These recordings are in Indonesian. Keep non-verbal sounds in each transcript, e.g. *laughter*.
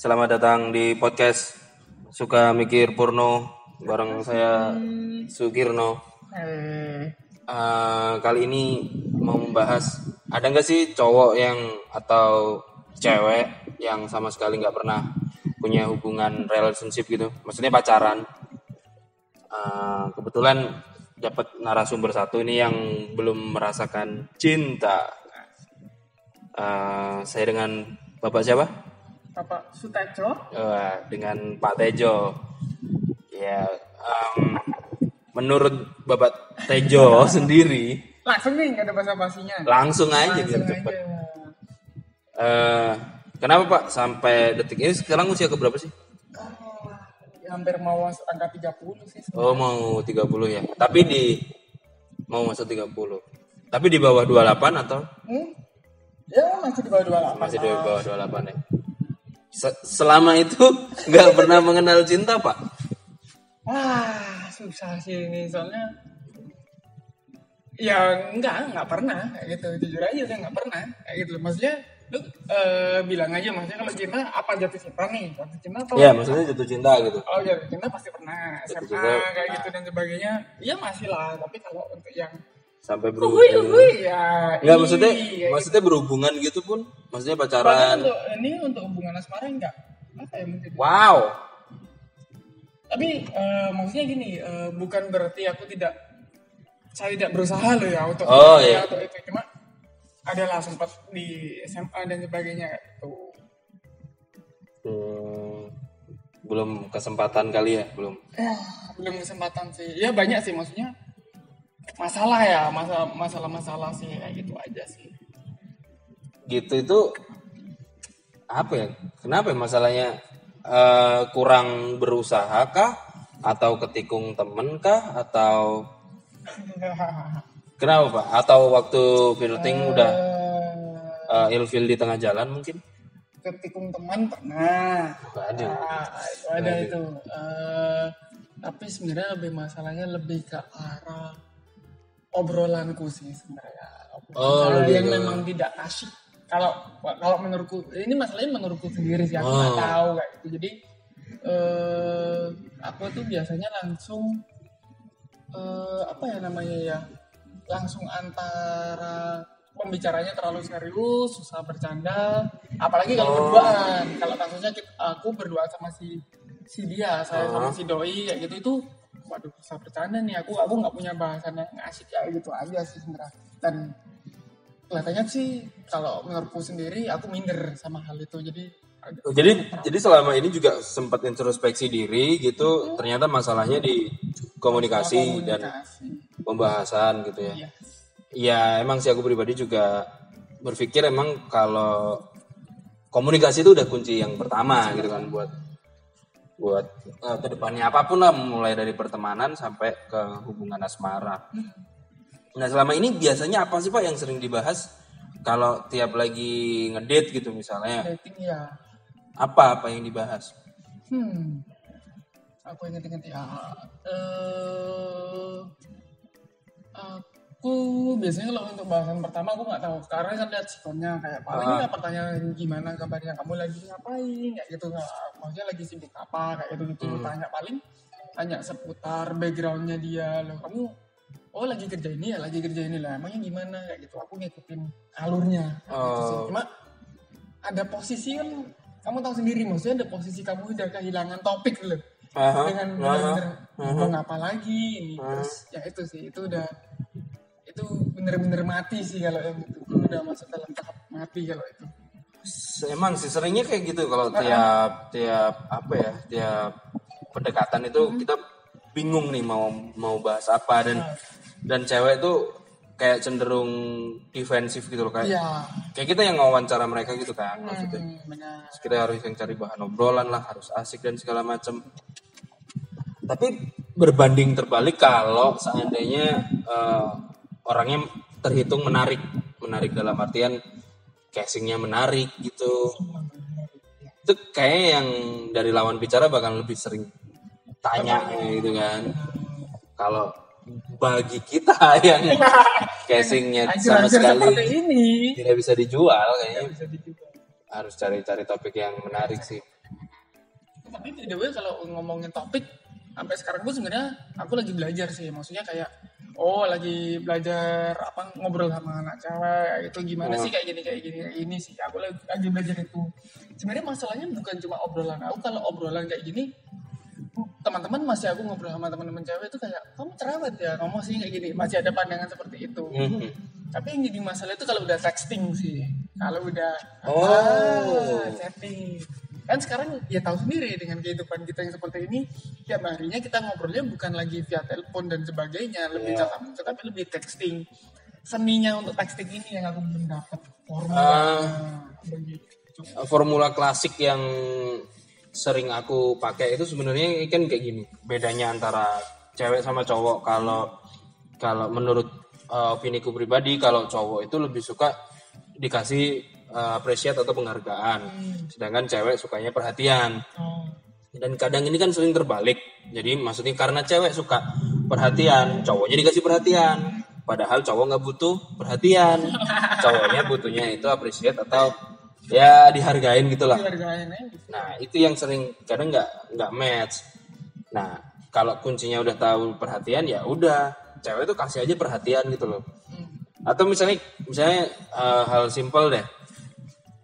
Selamat datang di podcast Suka Mikir Purno bareng saya Sugirno. Eh, kali ini mau membahas ada nggak sih cowok yang atau cewek yang sama sekali nggak pernah punya hubungan relationship gitu, maksudnya pacaran. Eh, kebetulan dapat narasumber satu ini yang belum merasakan cinta. Eh, saya dengan bapak siapa? Bapak Sutejo, Wah, dengan Pak Tejo. Ya, em, menurut Bapak Tejo *laughs* sendiri langsung nih nggak ada basa basinya. langsung aja Langsung biar cepet. aja. Eh, kenapa Pak sampai detik ini sekarang usia ke berapa sih? Oh, hampir mau angka 30 sih. Oh, mau 30 ya. Tapi di mau masuk 30. Tapi di bawah 28 atau Hmm? Ya masih di bawah 28. masih di bawah 28 ya? Se- selama itu *laughs* nggak pernah mengenal cinta, Pak? Wah, susah sih ini soalnya. Ya enggak, enggak pernah kayak gitu. Jujur aja saya enggak pernah kayak gitu. Maksudnya lu eh, bilang aja maksudnya kalau cinta apa jatuh cinta nih? Jatuh cinta atau Ya, maksudnya jatuh cinta gitu. Oh jatuh cinta pasti pernah SMA cinta kayak pernah. gitu dan sebagainya. Iya masih lah, tapi kalau untuk yang Sampai berhubungan. ya. Enggak maksudnya iya, maksudnya berhubungan gitu pun maksudnya Bahkan pacaran. untuk ini untuk hubungan asmara enggak apa ya mungkin. Wow. Tapi eh, maksudnya gini, eh, bukan berarti aku tidak saya tidak berusaha loh ya untuk Oh, ya, iya. untuk itu cuma adalah sempat di SMA dan sebagainya gitu. Hmm, belum kesempatan kali ya, belum. Eh, belum kesempatan sih. Ya banyak sih maksudnya masalah ya, masalah masalah masalah sih kayak gitu aja sih. Gitu itu apa ya? Kenapa ya masalahnya Eh, kurang berusaha kah atau ketikung temen kah atau *laughs* kenapa Pak? Atau waktu flirting udah Eh, eh, ilfil di tengah jalan mungkin? ketikung teman pernah. Ah, itu ada itu. Eh, tapi sebenarnya lebih masalahnya lebih ke arah obrolanku sih sebenarnya. Oh, kalau dia gitu. memang tidak asik. Kalau kalau menurutku ini masalahnya menurutku sendiri sih aku Oh. nggak tahu kayak gitu. Jadi eh aku tuh biasanya langsung eh apa ya namanya ya langsung antara pembicaranya terlalu serius susah bercanda apalagi kalau Oh. berduaan kalau kasusnya kita- aku berdua sama si si dia saya Oh. sama si doi kayak gitu itu waduh susah bercanda nih aku aku nggak punya bahasan yang asik kayak gitu aja sih sebenarnya dan kelihatannya sih kalau menurutku sendiri aku minder sama hal itu jadi Jadi jadi selama ini juga sempat introspeksi diri gitu, ternyata masalahnya di komunikasi dan komunikasi. pembahasan gitu ya. Iya. Ya emang sih aku pribadi juga berpikir emang kalau komunikasi itu udah kunci yang pertama gitu kan buat buat eh, ke depannya apa pun lah mulai dari pertemanan sampai ke hubungan asmara. Nah selama ini biasanya apa sih pak yang sering dibahas kalau tiap lagi ngedate gitu misalnya dating ya apa apa yang dibahas? Hmm. Aku ingat-ingat ya. Eh, aku biasanya kalau untuk bahasan pertama aku nggak tahu. Sekarang kan lihat sikonnya kayak paling Ah. pertanyaan gimana kabarnya kamu lagi ngapain kayak gitu nggak. Maksudnya lagi sibuk apa kayak gitu gitu. Hmm. Tanya paling tanya seputar backgroundnya dia loh kamu oh lagi kerja ini ya lagi kerja ini lah emangnya gimana kayak gitu aku ngikutin alurnya kayak gitu sih. Oh. cuma ada posisi kan kamu tahu sendiri maksudnya ada posisi kamu udah kehilangan topik loh Aha, dengan aha, bener-bener aha. mau ngapa lagi ini terus ya itu sih itu udah itu bener-bener mati sih kalau yang itu. Udah masuk dalam tahap mati kalau itu. Emang sih seringnya kayak gitu kalau tiap tiap apa ya tiap pendekatan itu kita bingung nih mau mau bahas apa dan dan cewek tuh kayak cenderung defensif gitu loh kayak iya. kayak kita yang wawancara mereka gitu kan maksudnya. hmm, benar. Terus kita harus yang cari bahan obrolan lah harus asik dan segala macam tapi berbanding terbalik kalau seandainya eh, orangnya terhitung menarik. Menarik dalam artian casingnya menarik gitu. Itu kayak yang dari lawan bicara bakal lebih sering tanya gitu kan. Kalau bagi kita *laughs* yang casingnya sama sekali ini. tidak bisa dijual kayaknya. Bisa harus cari-cari topik yang menarik sih. Tapi way kalau ngomongin topik sampai sekarang pun sebenarnya aku lagi belajar sih. Maksudnya kayak oh lagi belajar apa ngobrol sama anak cewek itu gimana Oh. sih kayak gini kayak gini kayak ini sih. Aku lagi, lagi belajar itu. Sebenarnya masalahnya bukan cuma obrolan. Aku kalau obrolan kayak gini teman-teman masih aku ngobrol sama teman-teman cewek itu kayak kamu cerewet ya kamu masih kayak gini. Masih ada pandangan seperti itu. Mhm. tapi yang jadi masalah itu kalau udah texting sih. Kalau udah Oh. ah, chatting kan sekarang ya tahu sendiri dengan kehidupan kita yang seperti ini tiap harinya kita ngobrolnya bukan lagi via telepon dan sebagainya lebih Iya. cakap tapi lebih texting. Seninya untuk texting ini yang aku belum dapat formula. Begitu. Formula klasik yang sering aku pakai itu sebenarnya kan kayak gini. Bedanya antara cewek sama cowok. Kalau kalau menurut uh, opiniku pribadi kalau cowok itu lebih suka dikasih uh, appreciate atau penghargaan. Sedangkan cewek sukanya perhatian. Oh. dan kadang ini kan sering terbalik. Jadi maksudnya karena cewek suka perhatian cowoknya dikasih perhatian. Padahal cowok nggak butuh perhatian. *laughs* Cowoknya butuhnya itu appreciate atau ya dihargain gitulah Dihargain aja. nah itu yang sering kadang nggak nggak match. Nah kalau kuncinya udah tahu perhatian ya udah. Cewek tuh kasih aja perhatian gitu loh. Hmm. atau misalnya misalnya eh, hal simpel deh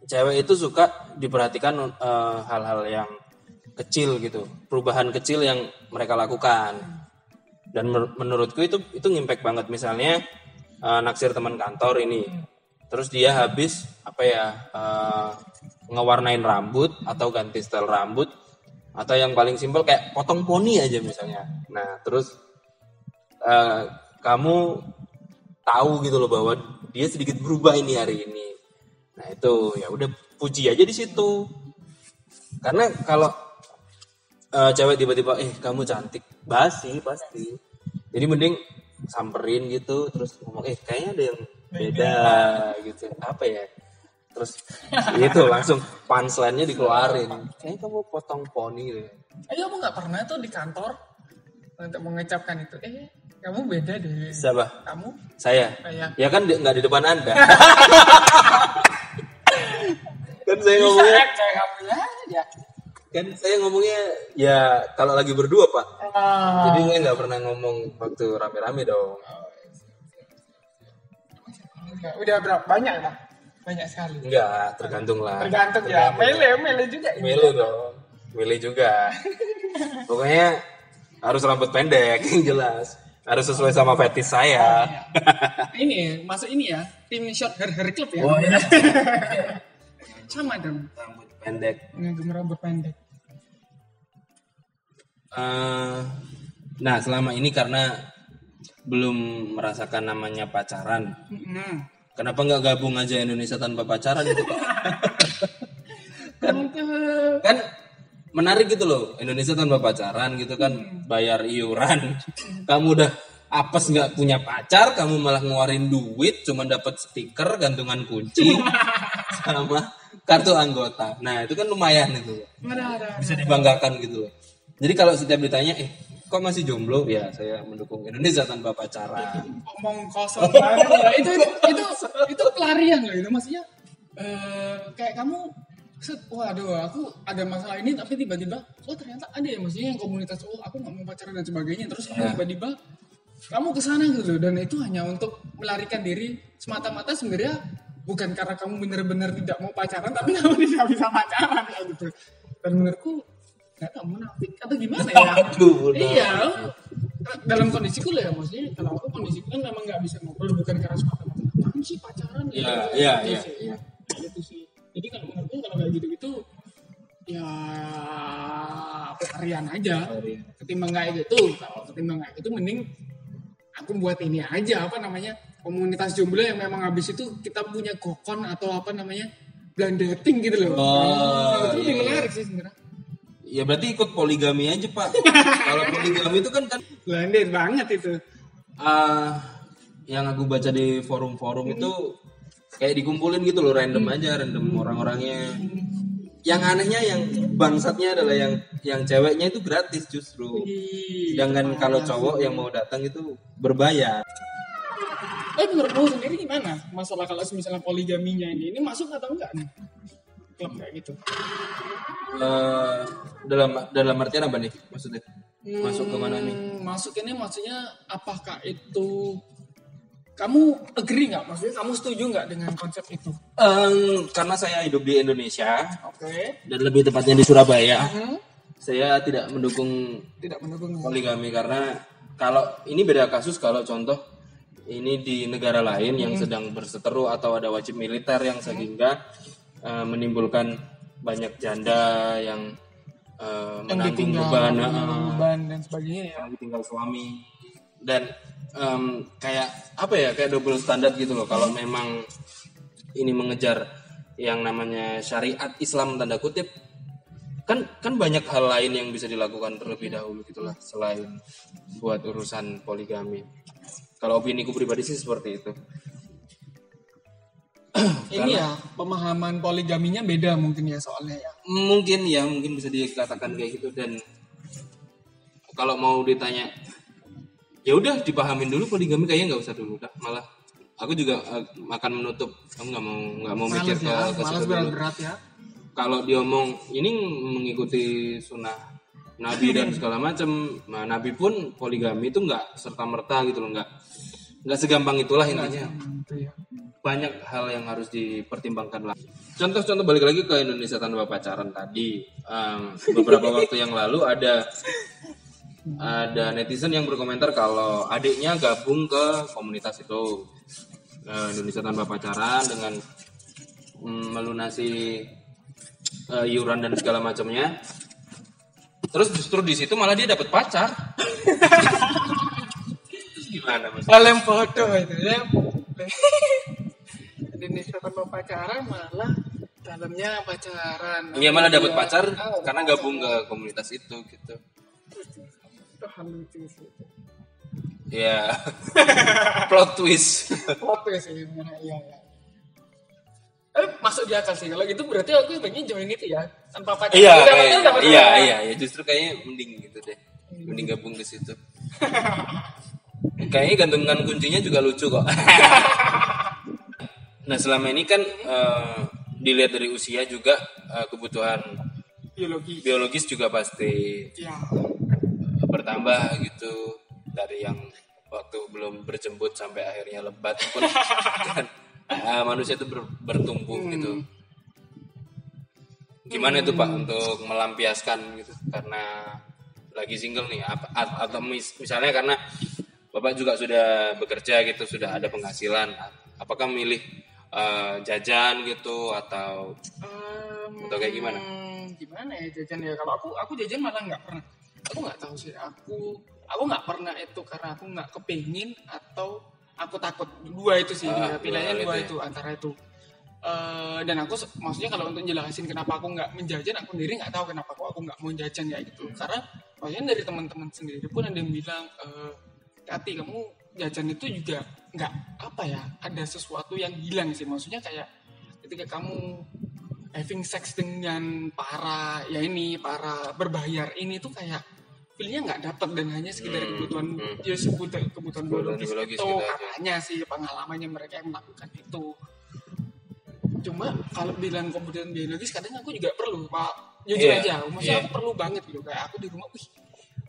cewek itu suka diperhatikan eh, hal-hal yang kecil gitu perubahan kecil yang mereka lakukan. Dan menurutku itu itu ngimpact banget. Misalnya eh, naksir teman kantor ini terus dia habis apa ya eh, ngewarnain rambut atau ganti style rambut atau yang paling simpel kayak potong poni aja misalnya. Nah terus eh, kamu tahu gitu loh bahwa dia sedikit berubah ini hari ini nah itu ya udah puji aja di situ. Karena kalau eh, cewek tiba-tiba eh kamu cantik. Basi pasti. Jadi mending samperin gitu terus ngomong eh kayaknya ada yang beda gitu. Apa ya? Terus itu langsung punchline-nya dikeluarin. Kayaknya kamu potong poni deh. Ayo kamu nggak pernah tuh di kantor untuk mengucapkan itu eh kamu beda deh. Siapa? Kamu? Saya? Kayak ya kan di- nggak di depan anda *laughs* kan saya bisa ngomongnya act kayak kamu ya ya kan saya ngomongnya ya kalau lagi berdua pak Ah. jadi saya nggak pernah ngomong waktu rame-rame dong udah berapa banyak lah banyak sekali Enggak, tergantung lah. tergantung ya mele mele juga ini Milih dong. Milih juga. *laughs* Pokoknya harus rambut pendek *laughs* yang jelas. Harus sesuai sama fetish saya. ini masuk ini ya tim short hair hair club ya Oh iya. *laughs* sama dong rambut pendek. ngegem rambut pendek Eh, nah, selama ini karena belum merasakan namanya pacaran. nah Kenapa nggak gabung aja Indonesia tanpa pacaran gitu, Pak? *laughs* Mantap. kan menarik gitu loh Indonesia tanpa pacaran gitu kan bayar iuran kamu udah apes nggak punya pacar kamu malah ngeluarin duit cuma dapat stiker gantungan kunci *laughs* sama kartu anggota. Nah itu kan lumayan itu. Bisa dibanggakan gitu loh. Jadi kalau setiap ditanya eh kok masih jomblo? Ya saya mendukung Indonesia tanpa pacaran. Omong kosong. *laughs* Ya. itu itu itu itu pelarian loh itu maksudnya eh, kayak kamu set waduh aku ada masalah ini tapi tiba-tiba oh ternyata ada ya maksudnya yang komunitas oh aku nggak mau pacaran dan sebagainya. Terus kamu tiba-tiba kamu ke sana gitu loh dan itu hanya untuk melarikan diri semata-mata sebenarnya bukan karena kamu benar-benar tidak mau pacaran tapi kamu *laughs* tidak bisa pacaran kayak gitu. Dan menurutku nggak tahu munafik atau gimana ya? Aduh, iya. Dalam kondisiku lah ya maksudnya kalau aku kondisiku kan memang nggak bisa ngobrol bukan karena semata-mata apaan sih pacaran Gitu iya, iya, sih. iya. gitu sih. Jadi kalau menurutku kalau kayak gitu gitu ya pelarian aja. Ketimbang kayak gitu kalau ketimbang kayak gitu mending aku buat ini aja apa namanya komunitas jomblo yang memang habis itu kita punya gokon atau apa namanya blind dating gitu loh. Oh, itu lebih iya. menarik sih sebenarnya. Ya berarti ikut poligami aja pak. *laughs* Kalau poligami itu kan kan blended banget itu. Ah yang aku baca di forum-forum itu kayak dikumpulin gitu loh random aja random orang-orangnya. Yang anehnya yang bangsatnya adalah yang yang ceweknya itu gratis justru. Sedangkan kalau cowok yang mau datang itu berbayar Eh menurut kamu sendiri gimana? Masalah kalau misalnya poligaminya ini ini masuk atau enggak nih? klub kayak gitu. Eh, dalam dalam artian apa nih maksudnya? Masuk ke mana nih? Hmm, masuk ini maksudnya apakah itu kamu agree nggak? Maksudnya kamu setuju nggak dengan konsep itu? Em, karena saya hidup di Indonesia oke. dan lebih tepatnya di Surabaya, Hmm, saya tidak mendukung tidak mendukung. poligami karena kalau ini beda kasus kalau contoh ini di negara lain yang Hmm. sedang berseteru atau ada wajib militer yang sehingga eh, menimbulkan banyak janda yang yang menanggung beban beban dan sebagainya ya. yang ditinggal suami. Dan em, kayak apa ya kayak double standar gitu loh kalau memang ini mengejar yang namanya syariat Islam tanda kutip. Kan kan banyak hal lain yang bisa dilakukan terlebih dahulu gitulah selain buat urusan poligami kalau opini ku pribadi sih seperti itu. *clears throat* Ini ya pemahaman poligaminya beda mungkin ya soalnya ya. Mungkin ya mungkin bisa dikatakan kayak gitu dan kalau mau ditanya ya udah dipahamin dulu poligami kayaknya nggak usah dulu dah malah aku juga eh, akan menutup. Aku nggak mau nggak mau mikir ke, ya ke situ dulu. berat-berat ya. Kalau diomong ini mengikuti sunnah nabi dan segala macam nah, nabi pun poligami itu nggak serta merta gitu loh nggak nggak segampang itulah intinya ya banyak hal yang harus dipertimbangkan lah. Contoh-contoh balik lagi ke Indonesia tanpa pacaran tadi. Em, beberapa waktu yang lalu ada ada netizen yang berkomentar kalau adiknya gabung ke komunitas itu eh, Indonesia tanpa pacaran dengan mm, melunasi eh, iuran dan segala macamnya. Terus justru di situ malah dia dapat pacar. Terus gimana mas? yang bodoh itu ya Indonesia tanpa pacaran malah dalamnya pacaran Iya malah dapat Iya. pacar Ah, karena gabung ke komunitas itu gitu. itu hal lucu sih. Ya. *laughs* Plot twist. Foto sih bener iya ya eh masuk di akal sih kalau gitu berarti aku pengen join itu ya tanpa pacaran iya, Udah, iya, udah. iya, iya, justru kayaknya mending gitu deh. Mending gabung ke situ. kayaknya gantungan kuncinya juga lucu kok. *laughs* nah, selama ini kan eh, dilihat dari usia juga eh, kebutuhan biologi biologis juga pasti ya bertambah gitu dari yang waktu belum berjembut sampai akhirnya lebat pun *laughs* ah, manusia itu ber- bertumbuh gitu. Gimana itu pak untuk melampiaskan gitu? Karena lagi single nih atau mis- misalnya karena bapak juga sudah bekerja gitu sudah ada penghasilan. Apakah milih eh, jajan gitu atau Em, Atau kayak gimana? gimana ya jajan ya? Kalau aku aku jajan malah nggak pernah. Aku nggak tahu sih aku aku nggak pernah itu karena aku nggak kepingin atau aku takut dua itu sih ya, pilihannya dua dua itu ya. antara itu. Eh, dan aku maksudnya kalau untuk jelasin kenapa aku nggak menjajan aku sendiri nggak tahu kenapa aku aku nggak mau jajan kayak gitu. Karena maksudnya dari teman-teman sendiri pun ada yang bilang Tati kamu jajan itu juga nggak apa ya ada sesuatu yang hilang sih. Maksudnya kayak ketika kamu having sex dengan para ya ini para berbayar ini tuh kayak feelnya nggak dapat dan hanya sekedar Hmm, kebutuhan hmm. ya sebutan kebutuhan biologis, biologis itu katanya sih pengalamannya mereka yang melakukan itu. Cuma kalau bilang kebutuhan biologis kadang aku juga perlu pak. Jujur Iya, aja maksudnya iya. aku perlu banget gitu kayak aku di rumah wih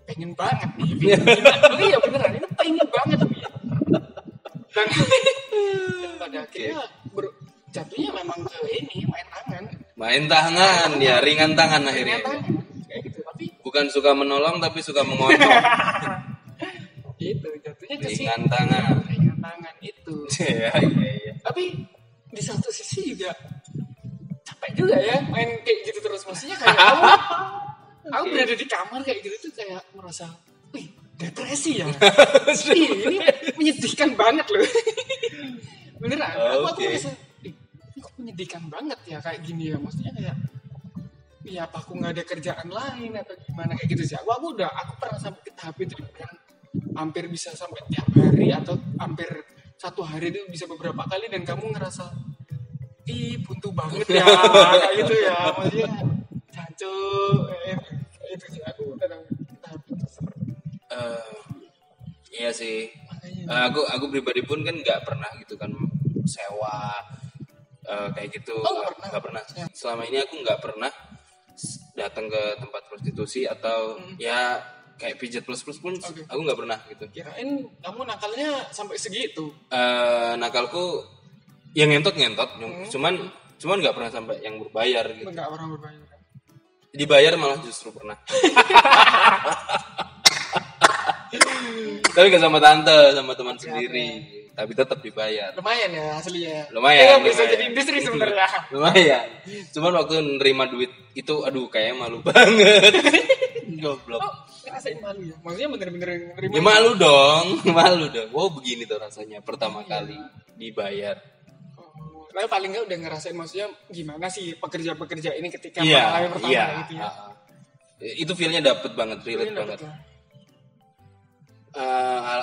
pengen banget nih pengen *laughs* gimana? oh iya beneran ini pengen banget nih. Dan, dan *laughs* pada akhirnya ber- jatuhnya memang ke ini main tangan. Main tangan ya ringan tangan main akhirnya. tangan bukan suka menolong tapi suka mengontrol. *laughs* Itu jatuhnya ke ringan tangan. Ringan tangan itu. *laughs* Iya iya iya. Tapi di satu sisi juga capek juga ya main kayak gitu terus. Maksudnya kayak *laughs* aku, aku berada di kamar kayak gitu tuh kayak merasa wih depresi ya. Ih, ini menyedihkan banget loh. Beneran aku aku Oke. merasa "Ih, ini kok menyedihkan banget ya kayak gini ya? Maksudnya kayak ya apa aku nggak ada kerjaan lain atau gimana? Kayak gitu sih. Aku aku udah aku pernah sampai ke tahap itu yang hampir bisa sampai tiap hari atau hampir satu hari itu bisa beberapa kali dan kamu ngerasa ih buntu banget ya kayak gitu ya. Maksudnya jancu eh, itu sih. Aku dalam tahap itu Eh, iya sih. Makanya. Eh, aku aku pribadi pun kan nggak pernah gitu kan sewa eh, kayak gitu. Oh, nggak pernah. nggak pernah. Ya. selama ini aku nggak pernah datang ke tempat prostitusi atau ya kayak pijat plus plus pun Oke. aku nggak pernah gitu Kirain kamu nakalnya sampai segitu. Eh, nakalku yang ngentot ngentot Hmm. cuman cuman nggak pernah sampai yang berbayar gitu Enggak orang berbayar. dibayar malah justru pernah *laughs* tapi gak sama tante sama teman sendiri tapi tetap dibayar Lumayan ya aslinya. lumayan Eh, bisa lumayan. jadi industri sebenarnya. *laughs* lumayan cuman waktu nerima duit itu aduh kayak malu *laughs* banget goblok Oh, ngerasain malu ya. Maksudnya bener-bener nerima. ya malu dong *laughs* malu dong wow begini tuh rasanya pertama kali dibayar Oh, Tapi paling nggak udah ngerasain maksudnya gimana sih pekerja-pekerja ini ketika iya pengalaman pertama iya gitu ya. ah. itu feelnya dapet banget relate banget dapet lah. Eh,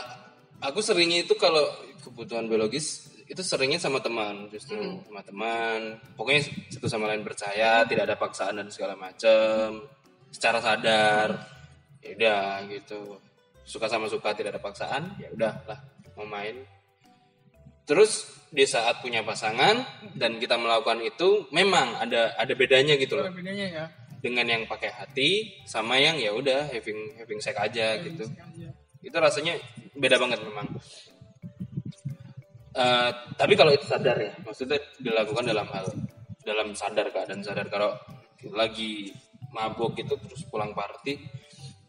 aku seringnya itu kalau kebutuhan biologis itu seringnya sama teman justru sama teman. Pokoknya satu sama lain percaya tidak ada paksaan dan segala macam secara sadar ya udah gitu. Suka sama suka tidak ada paksaan ya udah lah mau main. Terus di saat punya pasangan dan kita melakukan itu memang ada ada bedanya gitu loh. Ada bedanya ya. dengan yang pakai hati sama yang ya udah having having sex aja gitu. itu rasanya beda banget memang Eh, tapi kalau itu sadar ya maksudnya dilakukan dalam hal dalam sadar keadaan sadar kalau lagi mabuk gitu terus pulang party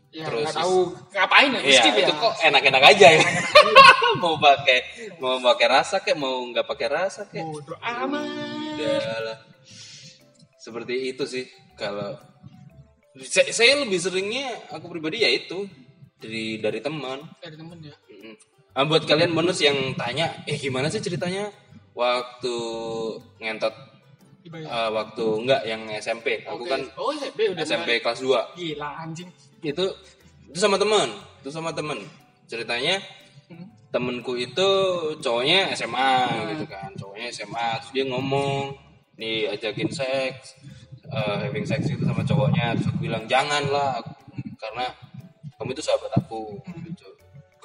Ya, Terus- tahu ngapain ya, Iya, ya. itu kok enak-enak aja ya. *laughs* mau pakai mau pakai rasa kayak mau nggak pakai rasa kayak Bodoh amat. Seperti itu sih kalau saya, saya lebih seringnya aku pribadi ya itu dari dari teman. Dari temen ya. Ah, buat kalian bonus yang tanya, eh gimana sih ceritanya waktu ngentot? Eh, waktu enggak yang SMP. Aku kan oh SMP udah SMP kelas 2 mulai. Gila anjing. itu itu sama teman itu sama teman ceritanya Hmm. temenku itu cowoknya SMA gitu kan cowoknya SMA terus dia ngomong diajakin seks eh, having sex itu sama cowoknya. Terus aku bilang jangan lah karena kamu itu sahabat aku gitu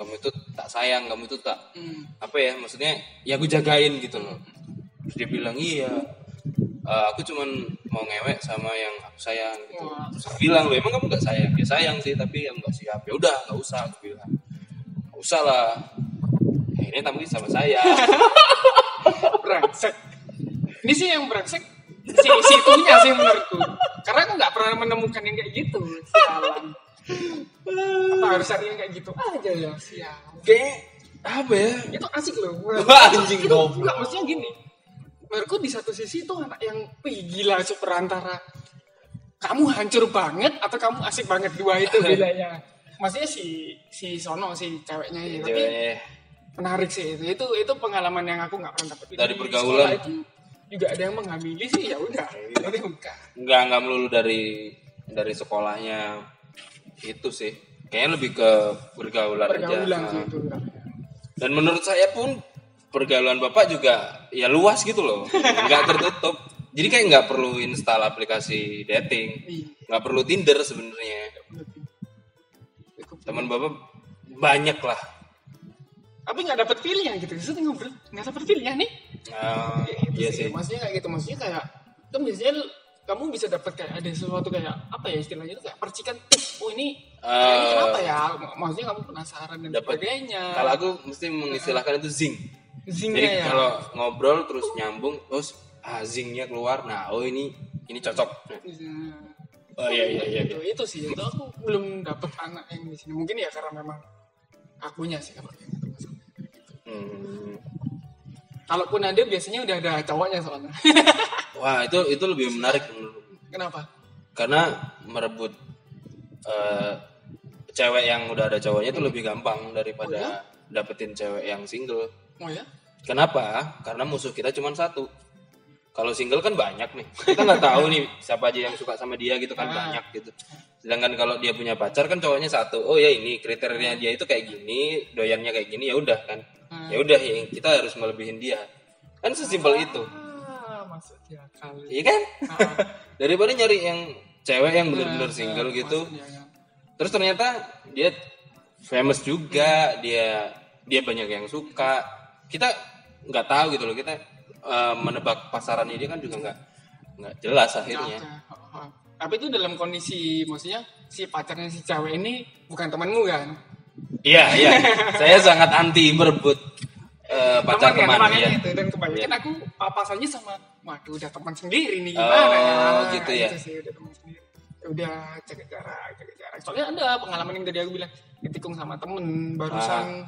kamu itu tak sayang kamu itu tak Hmm. apa ya maksudnya ya aku jagain gitu loh terus dia bilang iya eh, aku cuman mau ngewek sama yang aku sayang gitu Wah. terus aku bilang lo emang kamu nggak sayang ya sayang sih tapi yang nggak siap ya udah nggak usah aku bilang nggak usah lah ya, ini tapi sama saya *laughs* brengsek. Ini sih yang brengsek si situnya sih menurutku. Karena aku nggak pernah menemukan yang kayak gitu. Sialan. Apa harus cari yang kayak gitu aja ya? Sialan. kayak apa ya Itu asik loh. *laughs* Wah, anjing itu enggak maksudnya gini. Menurutku di satu sisi itu anak yang wih gila super antara kamu hancur banget atau kamu asik banget dua itu *laughs* bedanya. Maksudnya si si Sono si ceweknya ini tapi Cewek, menarik sih itu itu itu pengalaman yang aku nggak pernah dapetin Dari pergaulan. itu juga ada yang menghamili sih ya udah jadi bukan nggak nggak melulu dari dari sekolahnya itu sih. Kayaknya lebih ke pergaulan, pergaulan aja sih itu Dan menurut saya pun pergaulan bapak juga ya luas gitu loh, nggak tertutup. Jadi kayak nggak perlu install aplikasi dating, Iya. nggak perlu Tinder sebenarnya. Teman bapak banyak lah. tapi nggak dapet feelnya gitu. Terus ngobrol nggak dapet feelnya nih. Nah, Gitu iya sih. maksudnya kayak gitu. Maksudnya kayak kan biasanya kamu bisa dapet kayak ada sesuatu kayak apa ya istilahnya itu kayak percikan oh ini kayaknya Eh, kenapa ya maksudnya kamu penasaran dan Dapat. sebagainya Kalau aku mesti mengistilahkan itu zing. zingnya Jadi ya kalau ngobrol terus nyambung, terus ah, zingnya keluar. Nah, oh ini ini cocok. Oh iya iya iya. itu, itu sih itu aku belum dapet anak yang di sini mungkin ya karena memang akunya sih kalau kayak gitu masalah. Hmm. kalaupun ada biasanya udah ada cowoknya soalnya *laughs* Wah itu itu lebih menarik menurutku. kenapa karena merebut eh, cewek yang udah ada cowoknya itu lebih gampang daripada dapetin cewek yang single. oh ya Kenapa? Karena musuh kita cuma satu. Kalau single kan banyak nih. Kita nggak tahu nih siapa aja yang suka sama dia gitu kan Ah. banyak gitu. Sedangkan kalau dia punya pacar kan cowoknya satu. Oh ya ini kriteria dia itu kayak gini, doyannya kayak gini ya udah kan. Ah. Ya udah ya kita harus melebihin dia. Kan sesimpel itu. Akal Iya kan? Ah. *laughs* Daripada nyari yang cewek yang bener-bener Ah, single ah, gitu. maksudnya, ya. Terus ternyata dia famous juga, dia dia banyak yang suka. Kita nggak tahu gitu loh kita eh, menebak pasarannya dia kan juga nggak nggak jelas akhirnya. Tapi itu dalam kondisi maksudnya si pacarnya si cewek ini bukan temanmu kan? iya iya saya sangat anti berebut eh, pacar Teman teman kan, ya itu dan kebanyakan Iya. aku papasannya sama waduh udah teman sendiri nih Oh, gimana ya? gitu ya. Itu sih udah teman sendiri. Ya Udah jaga jarak, jaga jarak. Soalnya ada pengalaman yang tadi aku bilang ditikung sama temen barusan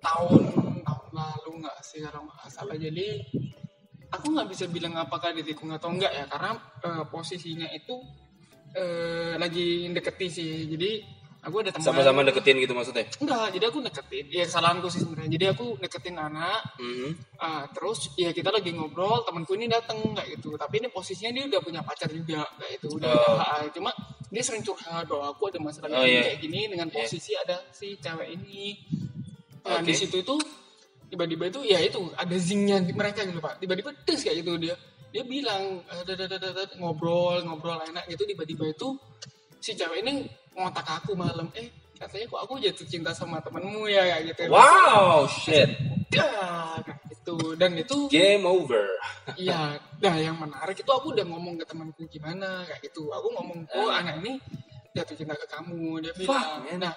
tahun tahun lalu nggak sih kalau nggak salah. Jadi aku nggak bisa bilang apakah ditikung atau enggak ya karena eh, posisinya itu eh, lagi deketi sih. Jadi aku ada teman sama-sama deketin gitu maksudnya Enggak, jadi aku deketin. Ya kesalahanku sih sebenarnya. Jadi aku deketin anak, Mhm. ah, terus ya kita lagi ngobrol, temanku ini dateng kayak gitu. Tapi ini posisinya dia udah punya pacar juga kayak itu. Udah Oh. ada. Cuma dia sering curhat bahwa aku ada masalah Oh, iya. kayak gini dengan posisi ada si cewek ini. Nah, Oke. di situ itu tiba-tiba itu ya itu ada zingnya mereka gitu pak. Tiba-tiba des kayak gitu dia. Dia bilang eh, ngobrol ngobrol enak gitu. Tiba-tiba itu si cewek ini ngontak aku malam. Eh katanya kok aku jatuh cinta sama temenmu ya kayak gitu. wow shit Ya, kayak gitu. Dan itu game over Iya, nah yang menarik itu aku udah ngomong ke temanku gimana kayak gitu. Aku ngomong, oh anak ini jatuh cinta ke kamu. Dia bilang, man. nah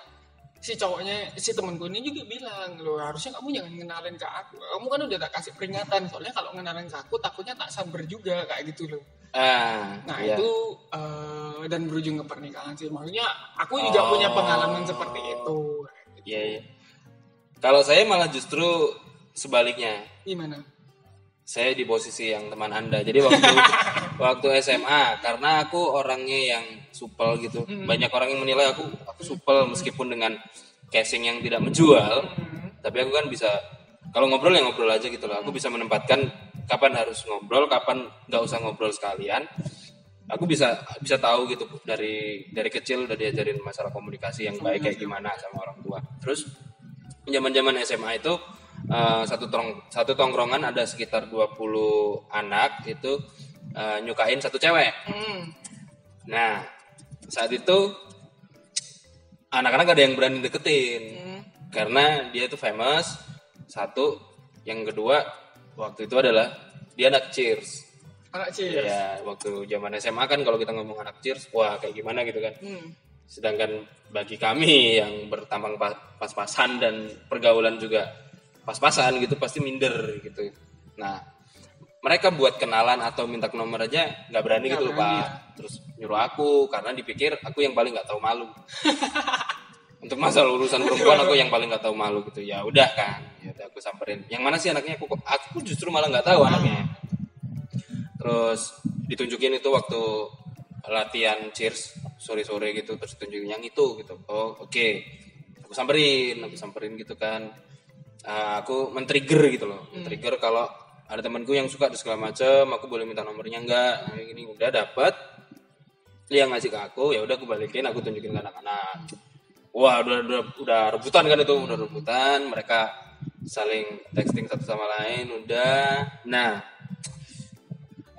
si cowoknya, si temanku ini juga bilang, lo harusnya kamu jangan ngenalin ke aku. Kamu kan udah tak kasih peringatan, soalnya kalau ngenalin ke aku takutnya tak sabar juga kayak gitu loh. Ah Nah iya. itu eh, dan berujung ke pernikahan sih. Maksudnya aku juga punya Oh. pengalaman seperti itu. Iya, iya. Kalau saya malah justru sebaliknya. Gimana? Saya di posisi yang teman Anda. Jadi waktu *laughs* waktu SMA karena aku orangnya yang supel gitu. Banyak orang yang menilai aku aku supel meskipun dengan casing yang tidak menjual. Tapi aku kan bisa kalau ngobrol ya ngobrol aja gitu loh. Aku bisa menempatkan kapan harus ngobrol, kapan nggak usah ngobrol sekalian. Aku bisa bisa tahu gitu dari dari kecil udah diajarin masalah komunikasi yang baik kayak gimana sama orang tua. Terus zaman-zaman SMA itu eh, satu tong satu tongkrongan ada sekitar 20 anak itu eh, nyukain satu cewek. Hmm. Nah, saat itu anak-anak ada yang berani deketin Hmm. karena dia itu famous. Satu, yang kedua waktu itu adalah dia anak cheers. Anak cheers. Ya, waktu zaman SMA kan kalau kita ngomong anak cheers, wah kayak gimana gitu kan. Hmm. Sedangkan bagi kami yang bertampang pa- pas-pasan dan pergaulan juga pas-pasan gitu pasti minder gitu. Nah, mereka buat kenalan atau minta ke nomor aja nggak berani Nggak gitu berani, pak. Terus nyuruh aku karena dipikir aku yang paling nggak tahu malu. *laughs* Untuk masalah urusan perempuan aku yang paling nggak tahu malu gitu. Ya udah kan, ya udah aku samperin. Yang mana sih anaknya? Aku aku justru malah nggak tahu anaknya. Terus ditunjukin itu waktu latihan cheers sore-sore gitu terus tunjukin yang itu gitu. Oh, oke. Aku samperin, aku samperin gitu kan. Ah, aku men-trigger gitu loh. Men-trigger kalau ada temanku yang suka dan segala macam, aku boleh minta nomornya enggak. Nah, ini udah dapat. Dia ngasih ke aku, ya udah aku balikin, aku tunjukin ke anak-anak. Wah, udah, udah udah rebutan kan itu, udah rebutan. Mereka saling texting satu sama lain, udah. Nah,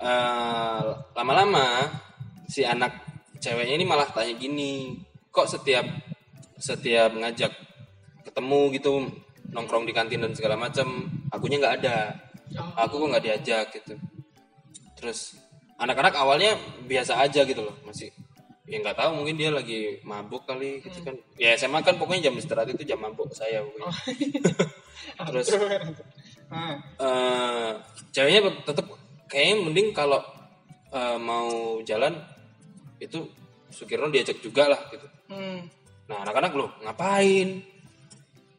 eh, lama-lama si anak ceweknya ini malah tanya gini kok setiap setiap ngajak ketemu gitu nongkrong di kantin dan segala macam akunya nggak ada aku kok nggak diajak gitu terus anak-anak awalnya biasa aja gitu loh masih ya nggak tahu mungkin dia lagi mabuk kali gitu kan ya SMA kan pokoknya jam istirahat itu jam mabuk saya pokoknya *laughs* terus Ah. eh ceweknya tetap kayaknya mending kalau eh, mau jalan itu Sukirno diajak juga lah gitu. Hmm. Nah anak-anak loh ngapain?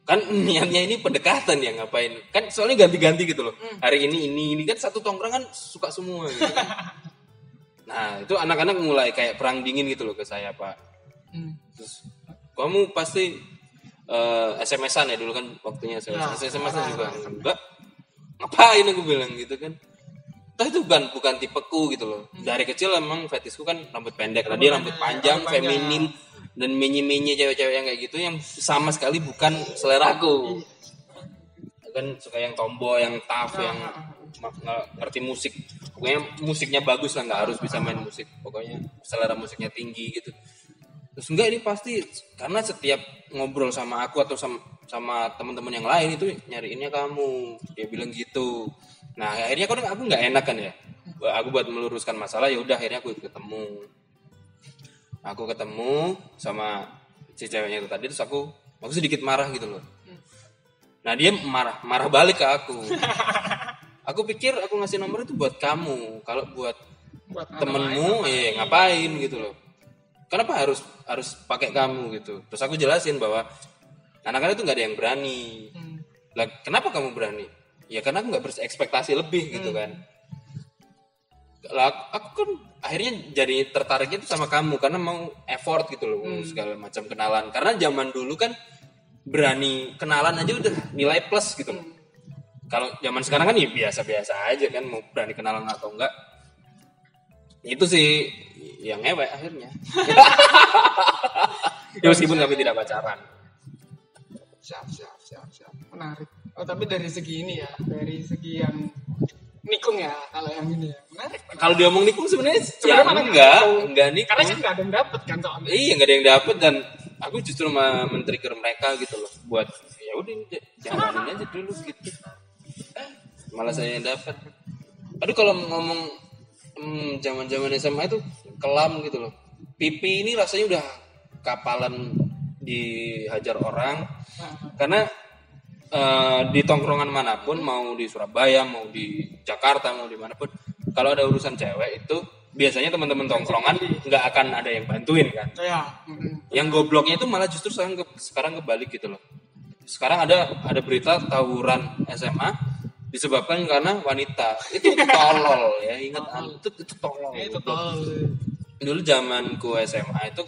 Kan *laughs* niatnya ini pendekatan ya ngapain? Kan soalnya ganti-ganti gitu loh. Hari ini ini ini kan satu tongkrong kan suka semua gitu kan. *laughs* nah itu anak-anak mulai kayak perang dingin gitu loh ke saya pak. Hmm. Terus kamu pasti eh, SMS-an ya dulu kan waktunya saya Ya, SMS-an juga enggak ngapain aku bilang gitu kan Tapi itu bukan bukan tipeku gitu loh. Dari kecil emang fetisku kan rambut pendek. Nah, dia rambut panjang, rambut panjang. feminim dan menye-menye cewek-cewek yang kayak gitu yang sama sekali bukan seleraku. Kan suka yang tomboy, yang tough, yang ma- nge- ngerti musik. Pokoknya musiknya bagus lah, nggak harus bisa main musik. Pokoknya selera musiknya tinggi gitu. Terus enggak ini pasti karena setiap ngobrol sama aku atau sama sama teman-teman yang lain itu nyariinnya kamu. Dia bilang gitu. nah akhirnya kan aku nggak enak kan ya aku buat meluruskan masalah ya udah akhirnya aku ketemu aku ketemu sama si ceweknya itu tadi terus aku aku sedikit marah gitu loh nah dia marah marah balik ke aku aku pikir aku ngasih nomor itu buat kamu. Kalau buat buat temenmu eh ngapain? gitu loh. Kenapa harus harus pakai kamu gitu? Terus aku jelasin bahwa anak-anak itu nggak ada yang berani. Hmm. lah kenapa kamu berani? Ya karena aku nggak berekspektasi lebih gitu kan. Lah aku kan akhirnya jadi tertariknya itu sama kamu karena mau effort gitu loh segala macam kenalan. Karena zaman dulu kan berani kenalan aja udah nilai plus gitu loh kalau zaman sekarang kan ya biasa-biasa aja kan mau berani kenalan atau enggak. Itu sih yang ngewek akhirnya. *laughs* Ya meskipun kami tidak pacaran. Siap siap siap siap. Menarik. Oh tapi dari segi ini ya dari segi yang nikung ya kalau yang ini ya. Menarik. Kalau diomong nikung sebenarnya Sebenarnya ya mana enggak nikung? enggak nikung. karena kan nggak ada yang dapet kan soalnya. Iya nggak ada yang dapet dan aku justru men-trigger mereka gitu loh buat ya udah jalanin aja dulu gitu malah saya yang dapat. Aduh kalau ngomong hmm, zaman-zaman SMA itu kelam gitu loh. Pipi ini rasanya udah kapalan dihajar orang. Karena eh, di tongkrongan mana pun mau di Surabaya mau di Jakarta mau di mana pun kalau ada urusan cewek itu biasanya teman-teman tongkrongan nggak akan ada yang bantuin kan. Ya mm, yang gobloknya itu malah justru sekarang ke- sekarang kebalik gitu loh sekarang ada ada berita tawuran SMA disebabkan karena wanita. Itu tolol ya. Ingat itu itu tolol. Ya itu goblok. tol dulu zamanku SMA itu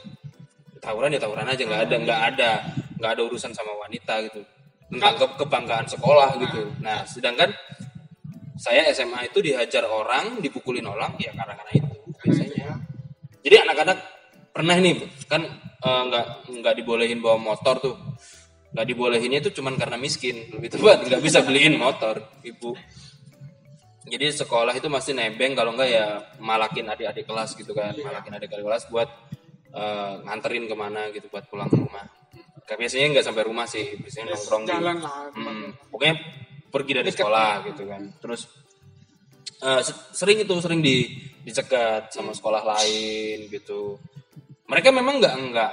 tawuran ya tawuran aja nggak ada nggak ada nggak ada urusan sama wanita gitu. Tentang ke- kebanggaan sekolah gitu. Nah sedangkan saya SMA itu dihajar orang dipukulin orang ya karena karena itu biasanya. jadi anak-anak pernah nih kan eh, nggak nggak dibolehin bawa motor tuh nggak dibolehinnya itu cuman karena miskin. Lebih tepat nggak bisa beliin motor ibu. Jadi sekolah itu masih nebeng kalau enggak ya malakin adik-adik kelas gitu kan. Malakin adik-adik kelas buat eh, nganterin ke mana gitu buat pulang ke rumah. Kayak biasanya nggak sampai rumah sih biasanya nongkrong di jalan lah. Hmm, pokoknya pergi dari sekolah gitu kan. Terus se- sering itu sering di dicegat sama sekolah lain gitu. Mereka memang nggak nggak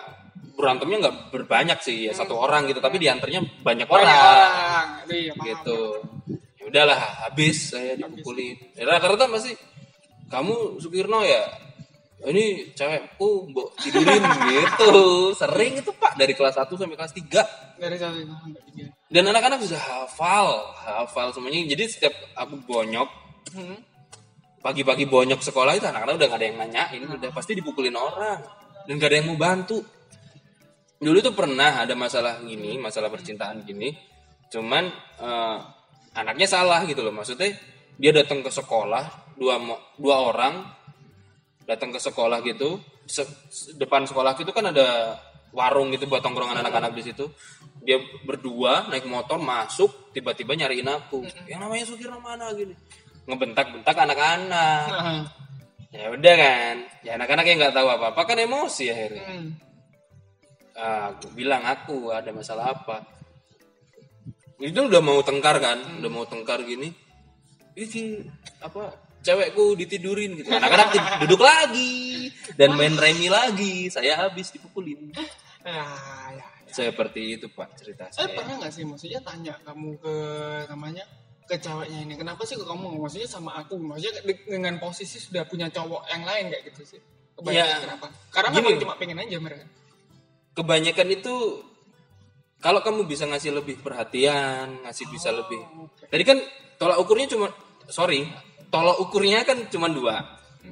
berantemnya nggak berbanyak sih ya satu orang gitu tapi diantarnya banyak orang banyak orang. iya gitu. ya udahlah habis saya dipukulin ya, rata-rata masih kamu Sukirno ya ini cewekku mbok tidurin *laughs* gitu. Sering itu pak dari kelas 1 sampai kelas 3 dari sampai tiga. Dan anak-anak sudah hafal hafal semuanya. Jadi setiap aku bonyok Hmm. pagi-pagi bonyok sekolah itu anak-anak udah gak ada yang nanyain udah pasti dipukulin orang. Dan gak ada yang mau bantu dulu tuh pernah ada masalah gini masalah percintaan gini. Cuman eh, anaknya salah gitu loh. Maksudnya dia datang ke sekolah dua dua orang datang ke sekolah gitu. Se- depan sekolah gitu kan ada warung gitu buat tongkrongan anak-anak di situ. Dia berdua naik motor masuk tiba-tiba nyariin aku. Yang namanya Sukirno mana gini? Ngebentak-bentak anak-anak. Ya udah kan. Ya anak-anak yang nggak tahu apa-apa kan emosi akhirnya. Hmm. Ah, aku bilang aku ada masalah apa? Itu udah mau tengkar kan? Udah mau tengkar gini. Ini apa cewekku ditidurin gitu. Anak-anak duduk lagi dan main remi lagi. Saya habis dipukulin. Ya, ya. seperti itu pak cerita Eh saya. pernah nggak sih? Maksudnya tanya kamu ke namanya ke ceweknya ini kenapa sih kok kamu maksudnya sama aku. Maksudnya de- dengan posisi sudah punya cowok yang lain kayak gitu sih. Kebanyakan Ya, kenapa? Karena gini. cuma pengen aja mereka kebanyakan itu kalau kamu bisa ngasih lebih perhatian ngasih bisa lebih Tadi kan tolak ukurnya cuma sorry, tolak ukurnya kan cuma dua.